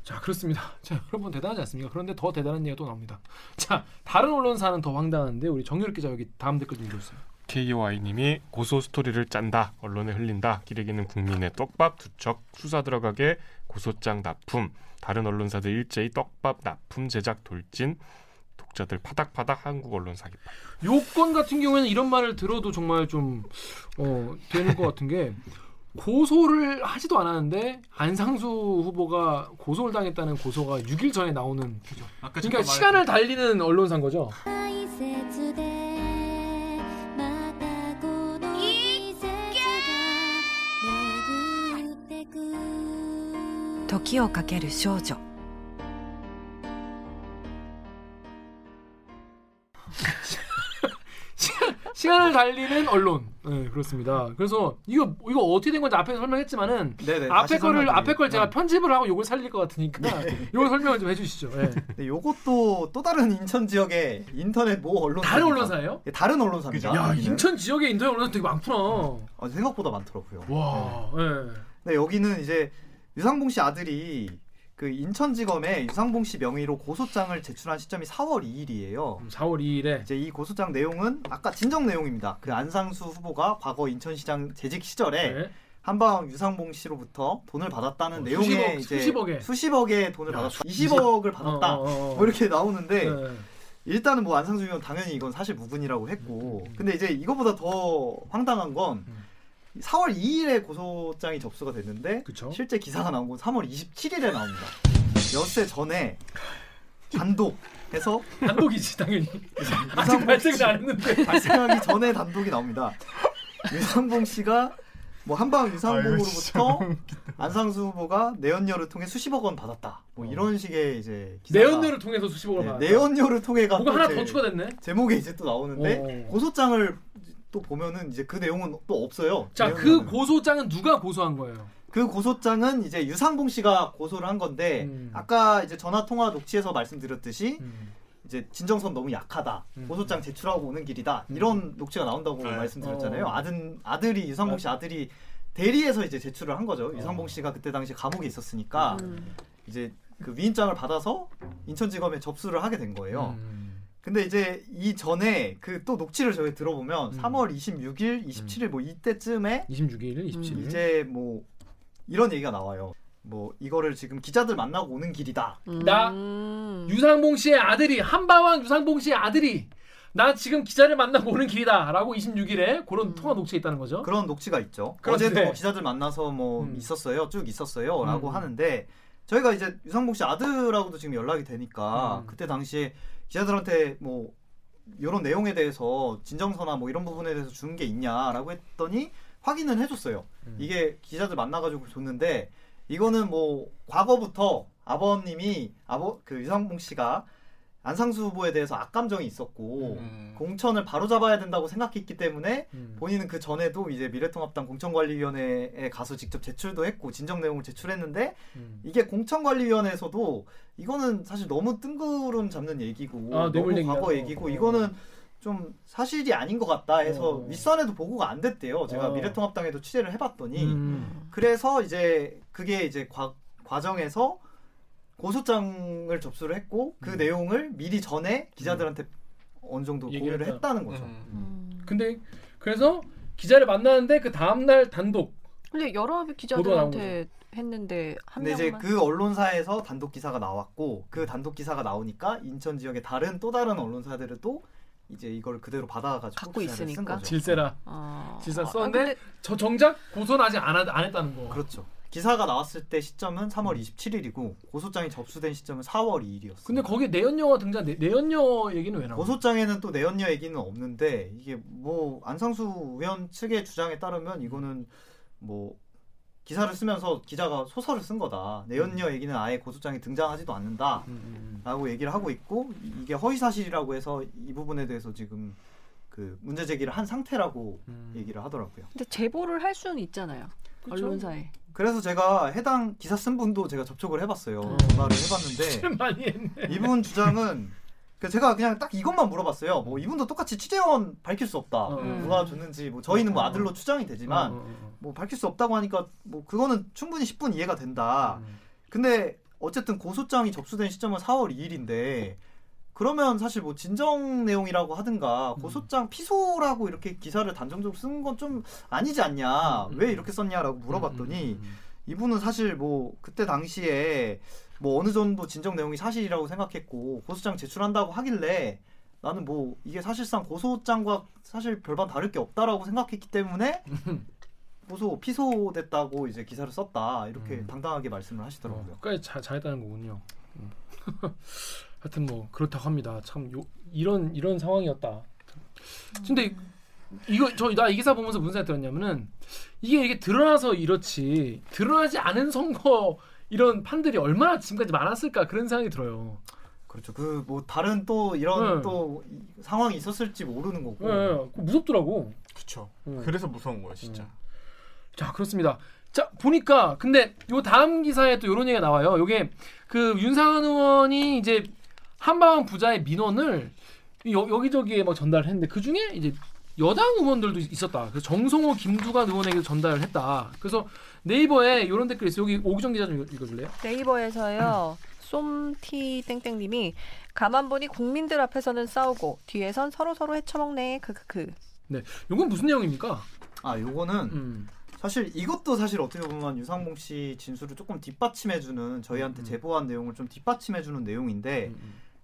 자 그렇습니다. [laughs] 자 여러분 대단하지 않습니까? 그런데 더 대단한 얘기가 또 나옵니다. 자 다른 언론사는 더 황당한데 우리 정유럽 기자 여기 다음 댓글 좀 읽어주세요. KOI님이 고소 스토리를 짠다 언론에 흘린다 기레기는 국민의 떡밥 두 척 수사 들어가게 고소장 납품 다른 언론사들 일제히 떡밥 납품 제작 돌진 독자들 파닥파닥 한국 언론 사기파. 요건 같은 경우에는 이런 말을 들어도 정말 좀 어, 되는 것 같은 게 고소를 하지도 않았는데 안상수 후보가 고소를 당했다는 고소가 6일 전에 나오는 아까 그러니까 시간을 달리는 언론사인 거죠. 時をかける少女 시간을 달리는 언론. 네, 그렇습니다. 그래서 이거 이거 어떻게 된 건지 앞에서 설명했지만은 네네, 앞에 다시 거를 설명드릴게요. 앞에 걸 제가 네. 편집을 하고 요걸 살릴 것 같으니까 요걸 설명을 좀 해주시죠. 네. 네, 요것도 또 다른 인천 지역의 인터넷 모 언론 다른 언론사예요? 예, 다른 언론사입니다. 야 여기는. 인천 지역에 인터넷 언론 되게 많구나. 아, 생각보다 많더라고요. 와. 네. 네, 여기는 이제 유상봉 씨 아들이 그 인천지검에 유상봉 씨 명의로 고소장을 제출한 시점이 4월 2일이에요. 4월 2일에 이제 이 고소장 내용은 아까 진정 내용입니다. 그 안상수 후보가 과거 인천시장 재직 시절에 네. 한방 유상봉 씨로부터 돈을 받았다는 어, 내용의 수십억, 이제 수십억에. 수십억의 돈을 야, 받았다. 수십- 20억을 받았다. 어, 어, 어. 뭐 이렇게 나오는데 네. 일단은 뭐 안상수 의원 당연히 이건 사실 무근이라고 했고 음, 근데 이제 이거보다 더 황당한 건 음. 4월 2일에 고소장이 접수가 됐는데 그쵸? 실제 기사가 나온 건 3월 27일에 나옵니다. 엿새 전에 단독 해서 단독이지 당연히. 아직 유상봉 발생을 씨- 안 했는데. 발생하기 전에 단독이 나옵니다. 유상봉 씨가 뭐 한방 유상봉으로부터 안상수 후보가 내연녀를 통해 수십억 원 받았다. 뭐 이런 식의 이제 기사가 내연녀를 통해서 수십억을 네, 받았다. 내연녀를 통해가 뭐가 또 하나 더 추가됐네. 제목에 이제 또 나오는데 어. 고소장을 또 보면은 이제 그 내용은 또 없어요. 자, 그. 고소장은 누가 고소한 거예요? 그 고소장은 이제 유상봉 씨가 고소를 한 건데 음. 아까 이제 전화 통화 녹취에서 말씀드렸듯이 음. 이제 진정선 너무 약하다. 음. 고소장 제출하고 오는 길이다. 이런 녹취가 나온다고 네. 말씀드렸잖아요. 어. 아들 아들이 유상봉 씨 아들이 대리에서 이제 제출을 한 거죠. 유상봉 씨가 그때 당시 감옥에 있었으니까 음. 이제 그 위임장을 받아서 인천지검에 접수를 하게 된 거예요. 음. 근데 이제 이 전에 그 또 녹취를 저희 들어보면 음. 3월 26일, 27일 뭐 이때쯤에 26일, 27일. 음, 이제 뭐 이런 얘기가 나와요. 뭐 이거를 지금 기자들 만나고 오는 길이다. 나 유상봉 씨의 아들이 한바왕 유상봉 씨의 아들이 나 지금 기자를 만나고 오는 길이다라고 26일에 그런 통화 녹취가 있다는 거죠. 그런 녹취가 있죠. 그런데- 어제도 뭐 기자들 만나서 뭐 음. 있었어요. 쭉 있었어요라고 음. 하는데 저희가 이제 유상봉 씨 아들하고도 지금 연락이 되니까 음. 그때 당시에 기자들한테 뭐 이런 내용에 대해서 진정서나 뭐 이런 부분에 대해서 주는 게 있냐라고 했더니 확인은 해줬어요. 음. 이게 기자들 만나가지고 줬는데 이거는 뭐 과거부터 아버님이 아버 그 유상봉 씨가 안상수 후보에 대해서 악감정이 있었고 음. 공천을 바로 잡아야 된다고 생각했기 때문에 음. 본인은 그 전에도 이제 미래통합당 공천관리위원회에 가서 직접 제출도 했고 진정 내용을 제출했는데 음. 이게 공천관리위원회에서도 이거는 사실 너무 뜬구름 잡는 얘기고 아, 너무. 과거 얘기고 어. 이거는 좀 사실이 아닌 것 같다 해서 어. 윗선에도 보고가 안 됐대요. 제가 어. 미래통합당에도 취재를 해봤더니 음. 그래서 이제 그게 이제 과, 과정에서 고소장을 접수를 했고 그 내용을 미리 전에 기자들한테 어느 정도 음. 공유를 했다. 했다는 거죠. 음. 근데 그래서 기자를 만나는데 그 다음 날 단독 근데 여러 기자들한테 했는데 한 근데 이제 명만 그 언론사에서 단독 기사가 나왔고 그 단독 기사가 나오니까 인천 지역의 다른 또 다른 언론사들도 이제 이걸 그대로 받아가지고 갖고 있으니까? 질세라 어. 질세 아, 썼는데 근데 저 정작 고소는 아직 안, 하, 안 했다는 거. 그렇죠. 기사가 나왔을 때 시점은 음. 3월 27일이고 고소장이 접수된 시점은 4월 2일이었어요. 근데 거기에 내연녀가 등장. 내, 내연녀 얘기는 왜 나와? 고소장에는 또 내연녀 얘기는 없는데 이게 뭐 안상수 의원 측의 주장에 따르면 이거는 뭐 기사를 쓰면서 기자가 소설을 쓴 거다. 음. 내연녀 얘기는 아예 고소장에 등장하지도 않는다라고 얘기를 하고 있고 이- 이게 허위 사실이라고 해서 이 부분에 대해서 지금 그 문제 제기를 한 상태라고 음. 얘기를 하더라고요. 근데 제보를 할 수는 있잖아요. 그쵸? 언론사에. 그래서 제가 해당 기사 쓴 분도 제가 접촉을 해봤어요. 어. 전화를 해봤는데 [laughs] 많이 했네. 이분 주장은 그 제가 그냥 딱 이것만 물어봤어요. 뭐 이분도 똑같이 취재원 밝힐 수 없다. 음. 누가 줬는지 뭐 저희는 뭐 아들로 추정이 되지만 어, 어, 어. 뭐 밝힐 수 없다고 하니까 뭐 그거는 충분히 10분 이해가 된다. 음. 근데 어쨌든 고소장이 접수된 시점은 4월 2일인데 그러면 사실 뭐 진정 내용이라고 하든가 음. 고소장 피소라고 이렇게 기사를 단정적으로 쓰는 건좀 아니지 않냐. 음. 왜 이렇게 썼냐라고 물어봤더니 이분은 사실 뭐 그때 당시에 뭐 어느 정도 진정 내용이 사실이라고 생각했고 고소장 제출한다고 하길래 나는 뭐 이게 사실상 고소장과 사실 별반 다를 게 없다라고 생각했기 때문에 [laughs] 고소 피소됐다고 이제 기사를 썼다 이렇게 당당하게 말씀을 하시더라고요. 끝까지 잘, 잘했다는 거군요. 음. [laughs] 하여튼 뭐 그렇다고 합니다. 참 요, 이런 이런 상황이었다. 근데 이거 저 나 이 기사 보면서 무슨 생각 들었냐면은 이게 이게 드러나서 이렇지 드러나지 않은 선거 이런 판들이 얼마나 지금까지 많았을까 그런 생각이 들어요. 그렇죠. 그 뭐 다른 또 이런 네. 또 이- 상황이 있었을지 모르는 거고. 예, 예. 그거 무섭더라고. 그쵸. 음. 그래서 무서운 거예요, 진짜. 자 그렇습니다. 자 보니까 근데 요 다음 기사에 또 이런 얘기가 나와요. 요게 그 윤상현 의원이 이제 한방 부자의 민원을 여, 여기저기에 막 전달했는데 그 중에 이제 여당 의원들도 있었다. 그래서 정성호, 김두관 의원에게 전달을 했다. 그래서 네이버에 이런 댓글이 있어요. 여기 오기정 기자 좀 읽- 읽어줄래요? 네이버에서요. 쏨티 땡땡님이 가만 보니 국민들 앞에서는 싸우고 뒤에선 서로 서로 헤쳐먹네. 크크크. 네, 요건 무슨 내용입니까? 아 요거는 음. 사실 이것도 사실 어떻게 보면 유상봉 씨 진술을 조금 뒷받침해주는 저희한테 제보한 내용을 좀 뒷받침해주는 내용인데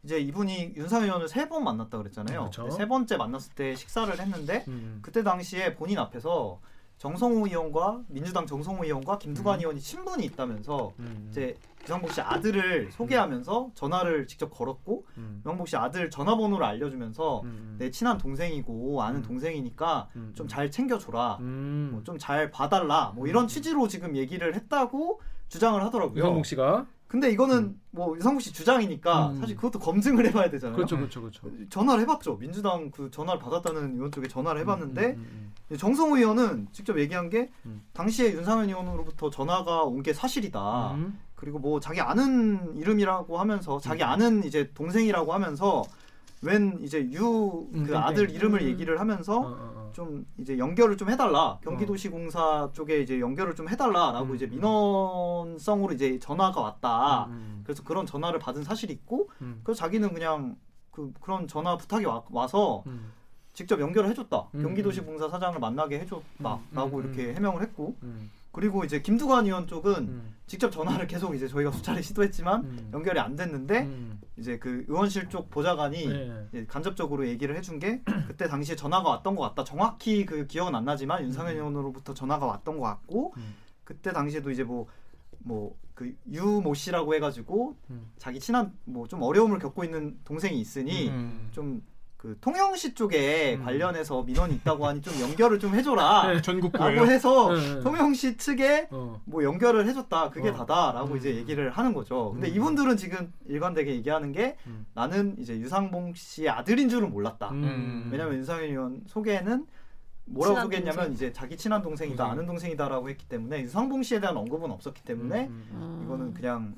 이제 이분이 윤상현 의원을 세 번 만났다 그랬잖아요. 음, 그렇죠. 세 번째 만났을 때 식사를 했는데 음. 그때 당시에 본인 앞에서 정성호 의원과 민주당 정성호 의원과 김두관 음. 의원이 친분이 있다면서 음. 이제 유상봉 씨 아들을 소개하면서 전화를 직접 걸었고 음. 유상봉 씨 아들 전화번호를 알려주면서 음. 내 친한 동생이고 아는 동생이니까 음. 좀잘 챙겨줘라. 음. 뭐좀잘 봐달라. 뭐 이런 취지로 지금 얘기를 했다고 주장을 하더라고요. 유상봉 씨가 근데 이거는 뭐 유상봉 씨 주장이니까 음. 사실 그것도 검증을 해봐야 되잖아요. 그렇죠, 그렇죠, 그렇죠. 전화를 해봤죠. 민주당 그 전화를 받았다는 의원 쪽에 전화를 해봤는데 음, 정성호 의원은 직접 얘기한 게 음. 당시에 윤상현 의원으로부터 전화가 온 게 사실이다. 음. 그리고 뭐 자기 아는 이름이라고 하면서 자기 음. 아는 이제 동생이라고 하면서 웬 이제 유그 음, 땡땡. 아들 이름을 음. 얘기를 하면서 어, 어, 어. 좀 이제 연결을 좀 해달라 경기도시공사 쪽에 이제 연결을 좀 해달라라고 음, 이제 음. 민원성으로 이제 전화가 왔다. 음. 그래서 그런 전화를 받은 사실이 있고 음. 그래서 자기는 그냥 그 그런 전화 부탁이 와, 음. 직접 연결을 해줬다. 음, 경기도시공사 사장을 만나게 해줬다라고 음, 음, 이렇게 음. 해명을 했고 음. 그리고 이제 김두관 의원 쪽은 음. 직접 전화를 계속 이제 저희가 수차례 시도했지만 음. 연결이 안 됐는데 음. 이제 그 의원실 쪽 보좌관이 네. 간접적으로 얘기를 해준 게 [clears throat] 그때 당시에 전화가 왔던 것 같다. 정확히 그 기억은 안 나지만 윤상현 의원으로부터 전화가 왔던 것 같고 음. 그때 당시에도 이제 뭐 뭐 그 유모 씨라고 해가지고 음. 자기 친한 뭐 좀 어려움을 겪고 있는 동생이 있으니 음. 좀 그 통영시 쪽에 관련해서 민원이 있다고 하니 좀 연결을 좀 해줘라. [laughs] 네, 전국구예요. 라고 해서 네, 네. 통영시 측에 어. 뭐 연결을 해줬다. 그게 어. 다다라고 음. 이제 얘기를 하는 거죠. 근데 음. 이분들은 지금 일관되게 얘기하는 게 음. 나는 이제 유상봉 씨의 아들인 줄은 몰랐다. 음. 왜냐면 윤상현 의원 소개는 뭐라고 소개했냐면 동생. 이제 자기 친한 동생이다, 동생. 아는 동생이다라고 했기 때문에 유상봉 씨에 대한 언급은 없었기 때문에 음, 음. 이거는 그냥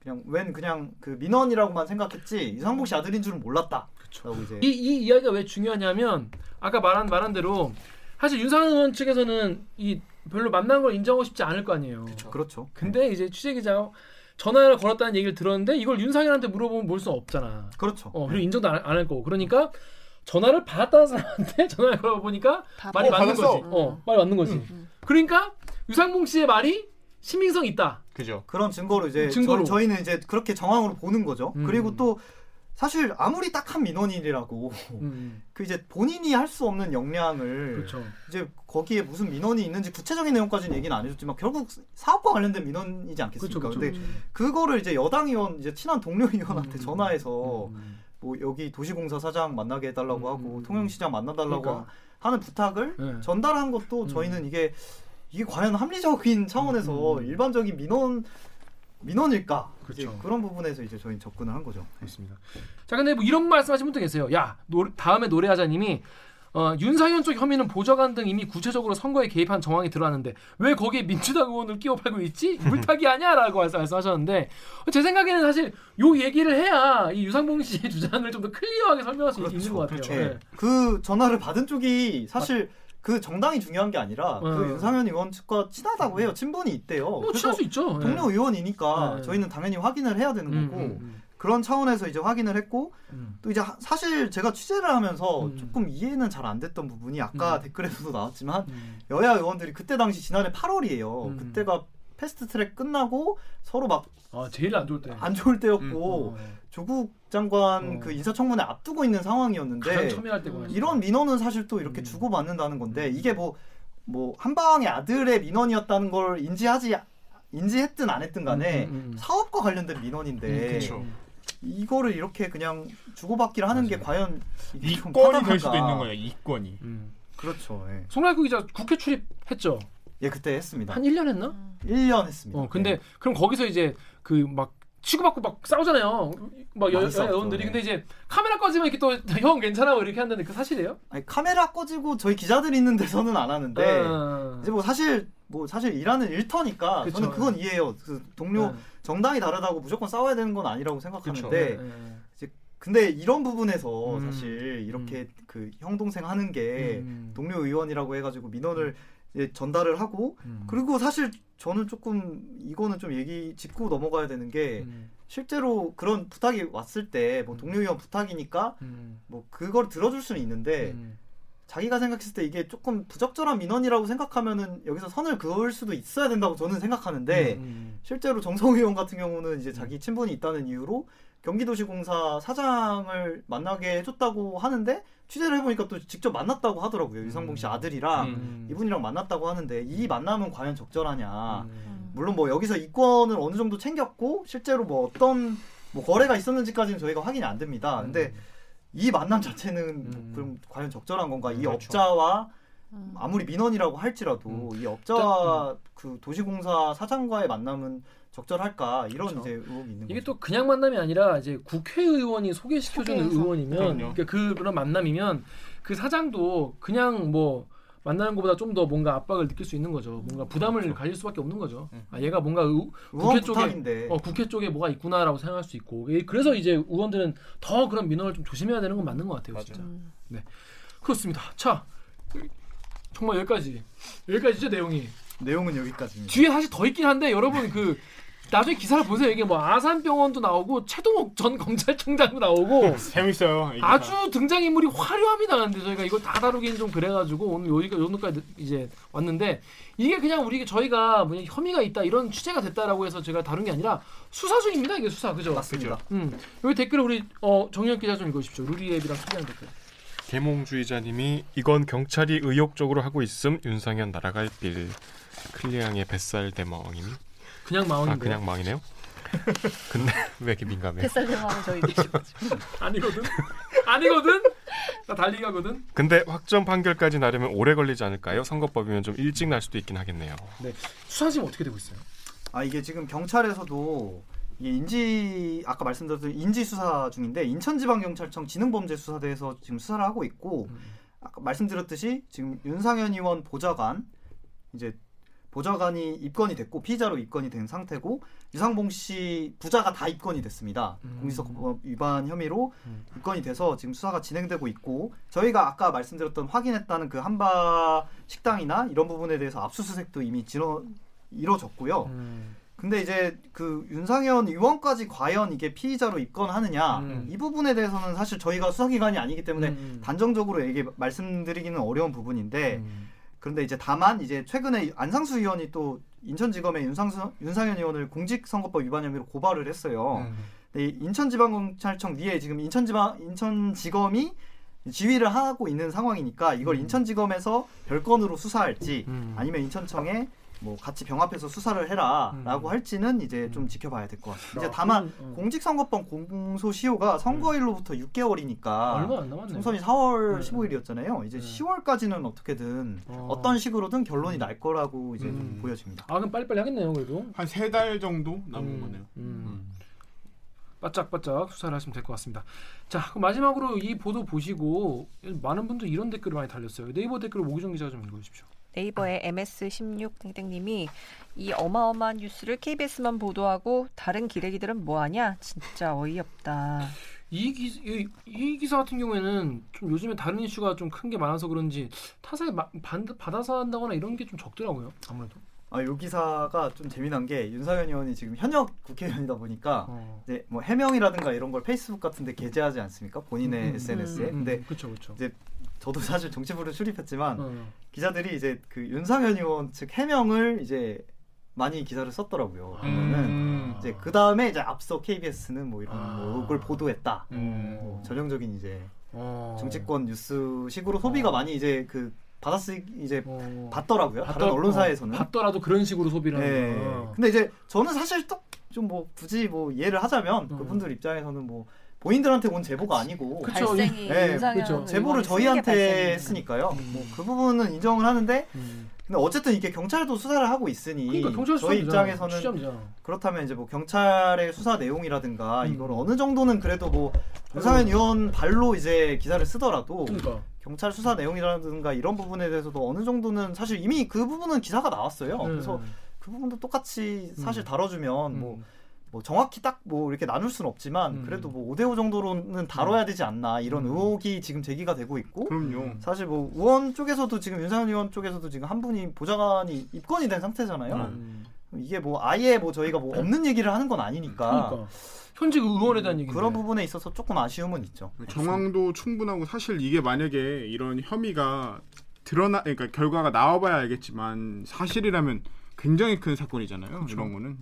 그냥 웬 그냥 그 민원이라고만 생각했지 유상봉 씨 아들인 줄은 몰랐다. 이제 이, 이 이야기가 왜 중요하냐면 아까 말한 말한 대로 사실 윤상현 의원 측에서는 이 별로 만난 걸 인정하고 싶지 않을 거 아니에요. 그렇죠. 근데 이제 취재 기자가 전화를 걸었다는 얘기를 들었는데 이걸 윤상현한테 물어보면 볼 수는 없잖아. 그렇죠. 어, 그리고 인정도 안할 거고. 그러니까 전화를 받았다는 사람한테 [laughs] 전화를 걸어보니까 다 말이 어, 맞는 받았어. 거지. 어, 말이 맞는 거지. 그러니까 유상봉 씨의 말이 신빙성 있다. 그죠. 그런 증거로 이제 증거로. 저, 희는 이제 그렇게 정황으로 보는 거죠. 음. 그리고 또 사실 아무리 딱한 민원인이라고 음, [laughs] 그 이제 본인이 할 수 없는 역량을 그렇죠. 이제 거기에 무슨 민원이 있는지 구체적인 내용까지는 얘기는 안 해줬지만 결국 사업과 관련된 민원이지 않겠습니까? 그렇죠, 근데 그렇죠. 그거를 이제 여당 의원 이제 친한 동료 의원한테 음, 전화해서 음, 뭐 여기 도시공사 사장 만나게 해달라고 음, 하고 음, 통영시장 만나달라고 그러니까. 하는 부탁을 네. 전달한 것도 음. 저희는 이게 이게 과연 합리적인 차원에서 음, 음. 일반적인 민원 민원일까? 그렇죠. 그런 부분에서 이제 저희 접근을 한 거죠. 그렇습니다. 자, 근데 뭐 이런 말씀하신 분도 계세요. 야, 노, 다음에 노래하자님이 어, 윤상현 쪽 혐의는 보좌관 등 이미 구체적으로 선거에 개입한 정황이 드러났는데 왜 거기에 민주당 의원을 끼워 팔고 있지? 물타기 아니야라고 말씀- 말씀하셨는데 제 생각에는 사실 요 얘기를 해야 이 유상봉 씨의 [laughs] 주장을 좀 더 clear하게 설명할 수 있는 것 같아요. 예. 네. 그 전화를 받은 쪽이 사실 그 정당이 중요한 게 아니라 그 어. 윤상현 의원 측과 친하다고 해요. 친분이 있대요. 뭐 취할 수 있죠. 동료 의원이니까 네. 저희는 당연히 확인을 해야 되는 음, 거고 음, 그런 차원에서 이제 확인을 했고 음. 또 이제 하- 사실 제가 취재를 하면서 음. 조금 이해는 잘 안 됐던 부분이 아까 음. 댓글에서도 나왔지만 음. 여야 의원들이 그때 당시 지난해 8월이에요. 음. 그때가 패스트 트랙 끝나고 서로 막안 아, 제일 안 좋을 때. 좋을 때였고 어, 조국 장관 어. 그 인사청문회 앞두고 있는 상황이었는데 이런 민원은 사실 또 이렇게 음. 주고 받는다는 건데 이게 뭐 뭐 한방의 아들의 민원이었다는 걸 인지하지 인지했든 안 했든 간에 음, 음, 음. 사업과 관련된 민원인데 그쵸. 이거를 이렇게 그냥 주고받기를 하는 게 과연 이권이 될? 수도 있는 거예요. 이권이. 음. 그렇죠. 예. 송라이구 기자 국회 출입했죠. 예, 그때 했습니다. 한 1년 했나? 1년 했습니다. 어, 근데 네. 그럼 거기서 이제 그 막 치고받고 막 싸우잖아요. 막 여, 여, 여원들이 네. 근데 이제 카메라 꺼지면 [laughs] 이렇게 또 형 괜찮아 뭐 이렇게 한다는데 그 사실이에요? 아니, 카메라 꺼지고 저희 기자들이 있는 데서는 안 하는데 어. 이제 뭐 사실 뭐 사실 일하는 일터니까 그쵸. 저는 그건 이해해요. 그 동료 네. 정당이 다르다고 무조건 싸워야 되는 건 아니라고. 생각하는데 네, 네. 이제 근데 이런 부분에서 음. 사실 이렇게 그형 동생 하는 게 음. 동료 의원이라고 해가지고 민원을 이제 전달을 하고 음. 그리고 사실 저는 조금 이거는 좀 얘기 짚고 넘어가야 되는 게 음. 실제로 그런 부탁이 왔을 때 뭐 동료 의원 부탁이니까 음. 뭐 그걸 들어줄 수는 있는데 음. 자기가 생각했을 때 이게 조금 부적절한 민원이라고 생각하면은 여기서 선을 그을 수도 있어야 된다고 저는 생각하는데 음. 실제로 정성 의원 같은 경우는 이제 자기 친분이 있다는 이유로 경기도시공사 사장을 만나게 해줬다고 하는데 취재를 해보니까 또 직접 만났다고 하더라고요 유상봉 씨 아들이랑 음. 이분이랑 만났다고 하는데 이 만남은 과연 적절하냐 음. 물론 뭐 여기서 이권을 어느 정도 챙겼고 실제로 뭐 어떤 뭐 거래가 있었는지까지는 저희가 확인이 안 됩니다 근데 이 만남 자체는 음. 그럼 과연 적절한 건가 이 그렇죠. 업자와 음. 아무리 민원이라고 할지라도 이 업자와 그 도시공사 사장과의 만남은 적절할까 이런 그렇죠. 이제 의혹이 있는 이게 거죠. 또 그냥 만남이 아니라 이제 국회의원이 소개시켜주는 소개해서. 의원이면 그럼요. 그러니까 그 그런 만남이면 그 사장도 그냥 뭐 만나는 것보다 좀 더 뭔가 압박을 느낄 수 있는 거죠. 뭔가 부담을 가질 수밖에 없는 거죠. 아, 얘가 뭔가 의, 의원 국회 쪽에 어, 국회 쪽에 뭐가 있구나라고 생각할 수 있고 예, 그래서 이제 의원들은 더 그런 민원을 좀 조심해야 되는 건 맞는 것 같아요. 진짜. 네 그렇습니다. 자 정말 여기까지 여기까지죠 내용이. 내용은 여기까지입니다. 뒤에 사실 더 있긴 한데 여러분 그 나중에 기사를 보세요. 이게 뭐 아산병원도 나오고 최동욱 전 [laughs] 검찰총장도 나오고 재밌어요. 이게 아주 등장 인물이 화려합니다. 근데 저희가 이걸 다 다루기는 좀 그래가지고 오늘 여기가 정도까지 이제 왔는데 이게 그냥 우리 저희가 뭐 혐의가 있다 이런 취재가 됐다라고 해서 제가 다룬 게 아니라 수사 중입니다. 이게 수사 그죠? 맞습니다. 음 여기 댓글 우리 어, 정현 기자 좀 읽어주십시오. 루리앱이랑 특이한 댓글. 계몽주의자님이 이건 경찰이 의욕적으로 하고 있음 윤상현 날아갈 빌 클리앙의 뱃살 대멍임 그냥 망언인데. 아 그냥 망이네요. [laughs] 근데 왜 이렇게 민감해요? 뱃살 대망은 저희 아니거든. 아니거든. 나 달리기 하거든. 근데 확정 판결까지 나려면 오래 걸리지 않을까요? 선거법이면 좀 일찍 날 수도 있긴 하겠네요. 네. 수사 지금 어떻게 되고 있어요? 아 이게 지금 경찰에서도 이게 인지 아까 말씀드렸던 인지 수사 중인데 인천지방경찰청 지능범죄수사대에서 지금 수사를 하고 있고 아까 말씀드렸듯이 지금 윤상현 의원 보좌관 이제 보좌관이 입건이 됐고 피의자로 입건이 된 상태고 유상봉 씨 부자가 다 입건이 됐습니다. 공직선거법 위반 혐의로 입건이 돼서 지금 수사가 진행되고 있고 저희가 아까 말씀드렸던 확인했다는 그 한바 식당이나 이런 부분에 대해서 압수수색도 이미 진어, 이뤄졌고요. 음. 근데 이제 그 윤상현 의원까지 과연 이게 피의자로 입건하느냐 음. 이 부분에 대해서는 사실 저희가 수사기관이 아니기 때문에 음. 단정적으로 얘기 말씀드리기는 어려운 부분인데 음. 그런데 이제 다만 이제 최근에 안상수 의원이 또 인천지검에 윤상수, 윤상현 의원을 공직선거법 위반 혐의로 고발을 했어요. 음. 근데 이 인천지방경찰청 위에 지금 인천지방 인천지검이 지휘를 하고 있는 상황이니까 이걸 인천지검에서 별건으로 수사할지 음. 아니면 인천청에 뭐 같이 병합해서 수사를 해라라고 음. 할지는 이제 좀 지켜봐야 될 것 같습니다. 이제 아, 다만 어. 공직선거법 공소시효가 선거일로부터 6개월이니까 얼마 안 남았네요. 총선이 4월 네. 15일이었잖아요. 이제 10월까지는 어떻게든 어. 어. 떤 식으로든 결론이 날 거라고 이제 음. 보여집니다. 아 그럼 빨리빨리 하겠네요 그래도. 한 세 달 정도 남은 음, 거네요. 음. 바짝바짝 수사를 하시면 될 것 같습니다. 자 그럼 마지막으로 이 보도 보시고 많은 분들 이런 댓글을 많이 달렸어요. 네이버 댓글 오기정 기자가 좀 읽어주십시오. 네이버의 MS16 땡땡님이 이 어마어마한 뉴스를 KBS만 보도하고 다른 기레기들은 뭐하냐? 진짜 어이없다. 이, 기, 이, 이 기사 같은 경우에는 좀 요즘에 다른 이슈가 좀 큰 게 많아서 그런지 타사에 마, 반, 받아서 한다거나 이런 게 좀 적더라고요. 아무래도. 아, 요 기사가 좀 재미난 게 윤상현 의원이 지금 현역 국회의원이다 보니까 이제 뭐 해명이라든가 이런 걸 페이스북 같은 데 게재하지 않습니까? 본인의 음, SNS에. 음, 근데 그렇죠, 그렇죠. 이제 저도 사실 정치부를 출입했지만 어. 기자들이 이제 그 윤상현 의원 측 해명을 이제 많이 기사를 썼더라고요. 그러면은 음. 이제 그 다음에 이제 앞서 KBS는 뭐 이런 아. 뭐걸 보도했다. 음. 뭐 전형적인 이제 어. 정치권 뉴스식으로 소비가 많이 이제 그 받았을 이제 어. 받더라고요. 다른 받더- 언론사에서는. 어, 받더라도 그런 식으로 소비를 네. 하는 근데 이제 저는 사실 또 좀 뭐 굳이 뭐 이해를 하자면 그분들 입장에서는 뭐 본인들한테 온 제보가 아니고 음. 그쵸. 발생이 네, 그쵸. 제보를 저희한테. 했으니까요. 음. 뭐그 부분은 인정을 하는데 음. 근데 어쨌든 이게 경찰도 수사를 하고 있으니 그러니까 경찰 저희. 입장에서는 취재하잖아. 그렇다면 이제 뭐 경찰의 수사 내용이라든가 음. 이걸 어느 정도는 그래도 뭐 윤상현 의원 발로 이제 기사를 쓰더라도 그러니까. 경찰 수사 내용이라든가 이런 부분에 대해서도 어느 정도는 사실 이미 그 부분은 기사가 나왔어요. 네. 그래서 그 부분도 똑같이 사실 음. 다뤄주면 뭐, 뭐 정확히 딱 뭐 이렇게 나눌 수는 없지만 음. 그래도 뭐 5대5 정도로는 다뤄야 되지 않나 이런 음. 의혹이 지금 제기가 되고 있고 그럼요. 사실 뭐 의원 쪽에서도 지금 윤상현 의원 쪽에서도 지금 한 분이 보좌관이 입건이 된 상태잖아요. 음. 이게 뭐 아예 뭐 저희가 뭐 없는 얘기를 하는 건 아니니까 그러니까 현직 의원에 대한 얘기. 그런 부분에 있어서 조금 아쉬움은 있죠. 정황도 충분하고 사실 이게 만약에 이런 혐의가 드러나 그러니까 결과가 나와봐야 알겠지만 사실이라면 굉장히 큰 사건이잖아요. 이런 거는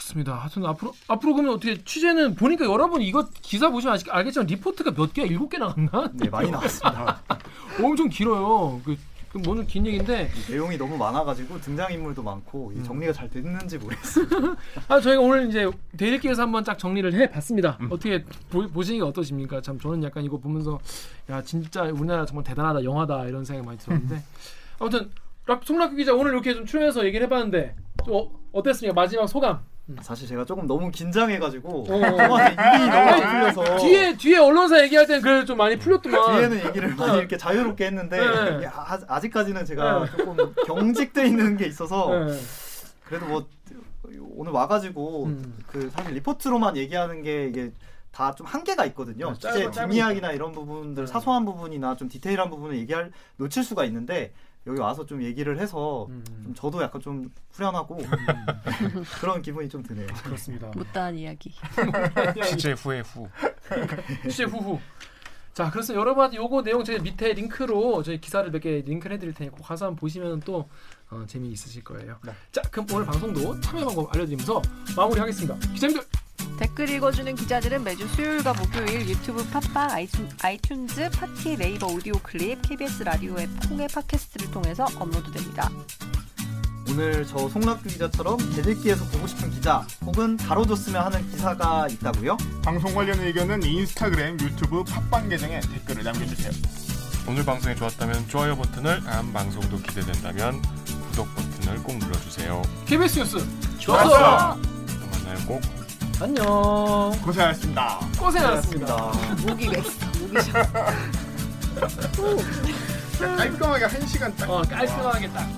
그렇습니다. 하여튼 앞으로 앞으로 그러면 어떻게 취재는 보니까 여러분 이거 기사 보시면 아시, 알겠지만 리포트가 몇 개야? 일곱 개 나갔나? 네 많이 나왔습니다. [laughs] 엄청 길어요. 그, 그 뭐는 긴 얘기인데 내용이 너무 많아가지고 등장 인물도 많고 음. 이 정리가 잘 됐는지 모르겠어요. [laughs] 아 저희가 오늘 이제 대일기에서 한번 쫙 정리를 해봤습니다. 어떻게 보, 보시기가 어떠십니까? 참 저는 약간 이거 보면서 야 진짜 우리나라 정말 대단하다 영화다 이런 생각이 많이 들었는데 아무튼 락- 송락규 기자 오늘 이렇게 좀 출연해서 얘기를 해봤는데 좀 어, 어땠습니까? 마지막 소감. 사실 제가 조금 너무 긴장해가지고 어. 동안에 입이 너무 안 풀려서 뒤에 뒤에 언론사 얘기할 때는 그래 좀 많이 풀렸더만. 뒤에는 얘기를 많이 이렇게 자유롭게 했는데 네. 아, 아직까지는 제가 네. 조금 경직돼 있는 게 있어서 네. 그래도 뭐 오늘 와가지고 음. 그 사실 리포트로만 얘기하는 게 이게 다 좀 한계가 있거든요. 네, 짧으니까. 뒷이야기나 이런 부분들 사소한 부분이나 좀 디테일한 부분을 얘기할 놓칠 수가 있는데 여기 와서 좀 얘기를 해서 음. 좀 저도 약간 좀 후련하고 [laughs] 그런 기분이 좀 드네요. 그렇습니다. 못다한 이야기. [laughs] 취재 후에 후. 취재 후후. 자, 그래서 여러분 요거 내용 저희 밑에 링크로 저희 기사를 몇 개 링크를 해드릴 테니까 꼭 가서 한번 보시면 또 어, 재미 있으실 거예요. 자, 그럼 오늘 방송도 참여 방법 알려드리면서 마무리하겠습니다. 기자님들 댓글 읽어주는 기자들은 매주 수요일과 목요일 유튜브 팟빵, 아이튠- 아이튠즈, 팟티, 네이버 오디오 클립, KBS 라디오 앱, 콩의 팟캐스트를 통해서 업로드됩니다. 오늘 저 송락규 기자처럼 대들기에서 보고 싶은 기자 혹은 다뤄줬으면 하는 기사가 있다고요? 방송 관련 의견은 인스타그램, 유튜브, 팟빵 계정에 댓글을 남겨주세요. 오늘 방송이 좋았다면 좋아요 버튼을, 다음 방송도 기대된다면 구독 버튼을 꼭 눌러주세요. KBS 뉴스 좋았어. 좋았어. 또 만나요 꼭. 안녕. 고생하셨습니다. 고생하셨습니다. 목이 맥스. 목이 좀. 깔끔하게 한 시간 딱. 어 깔끔하게 딱.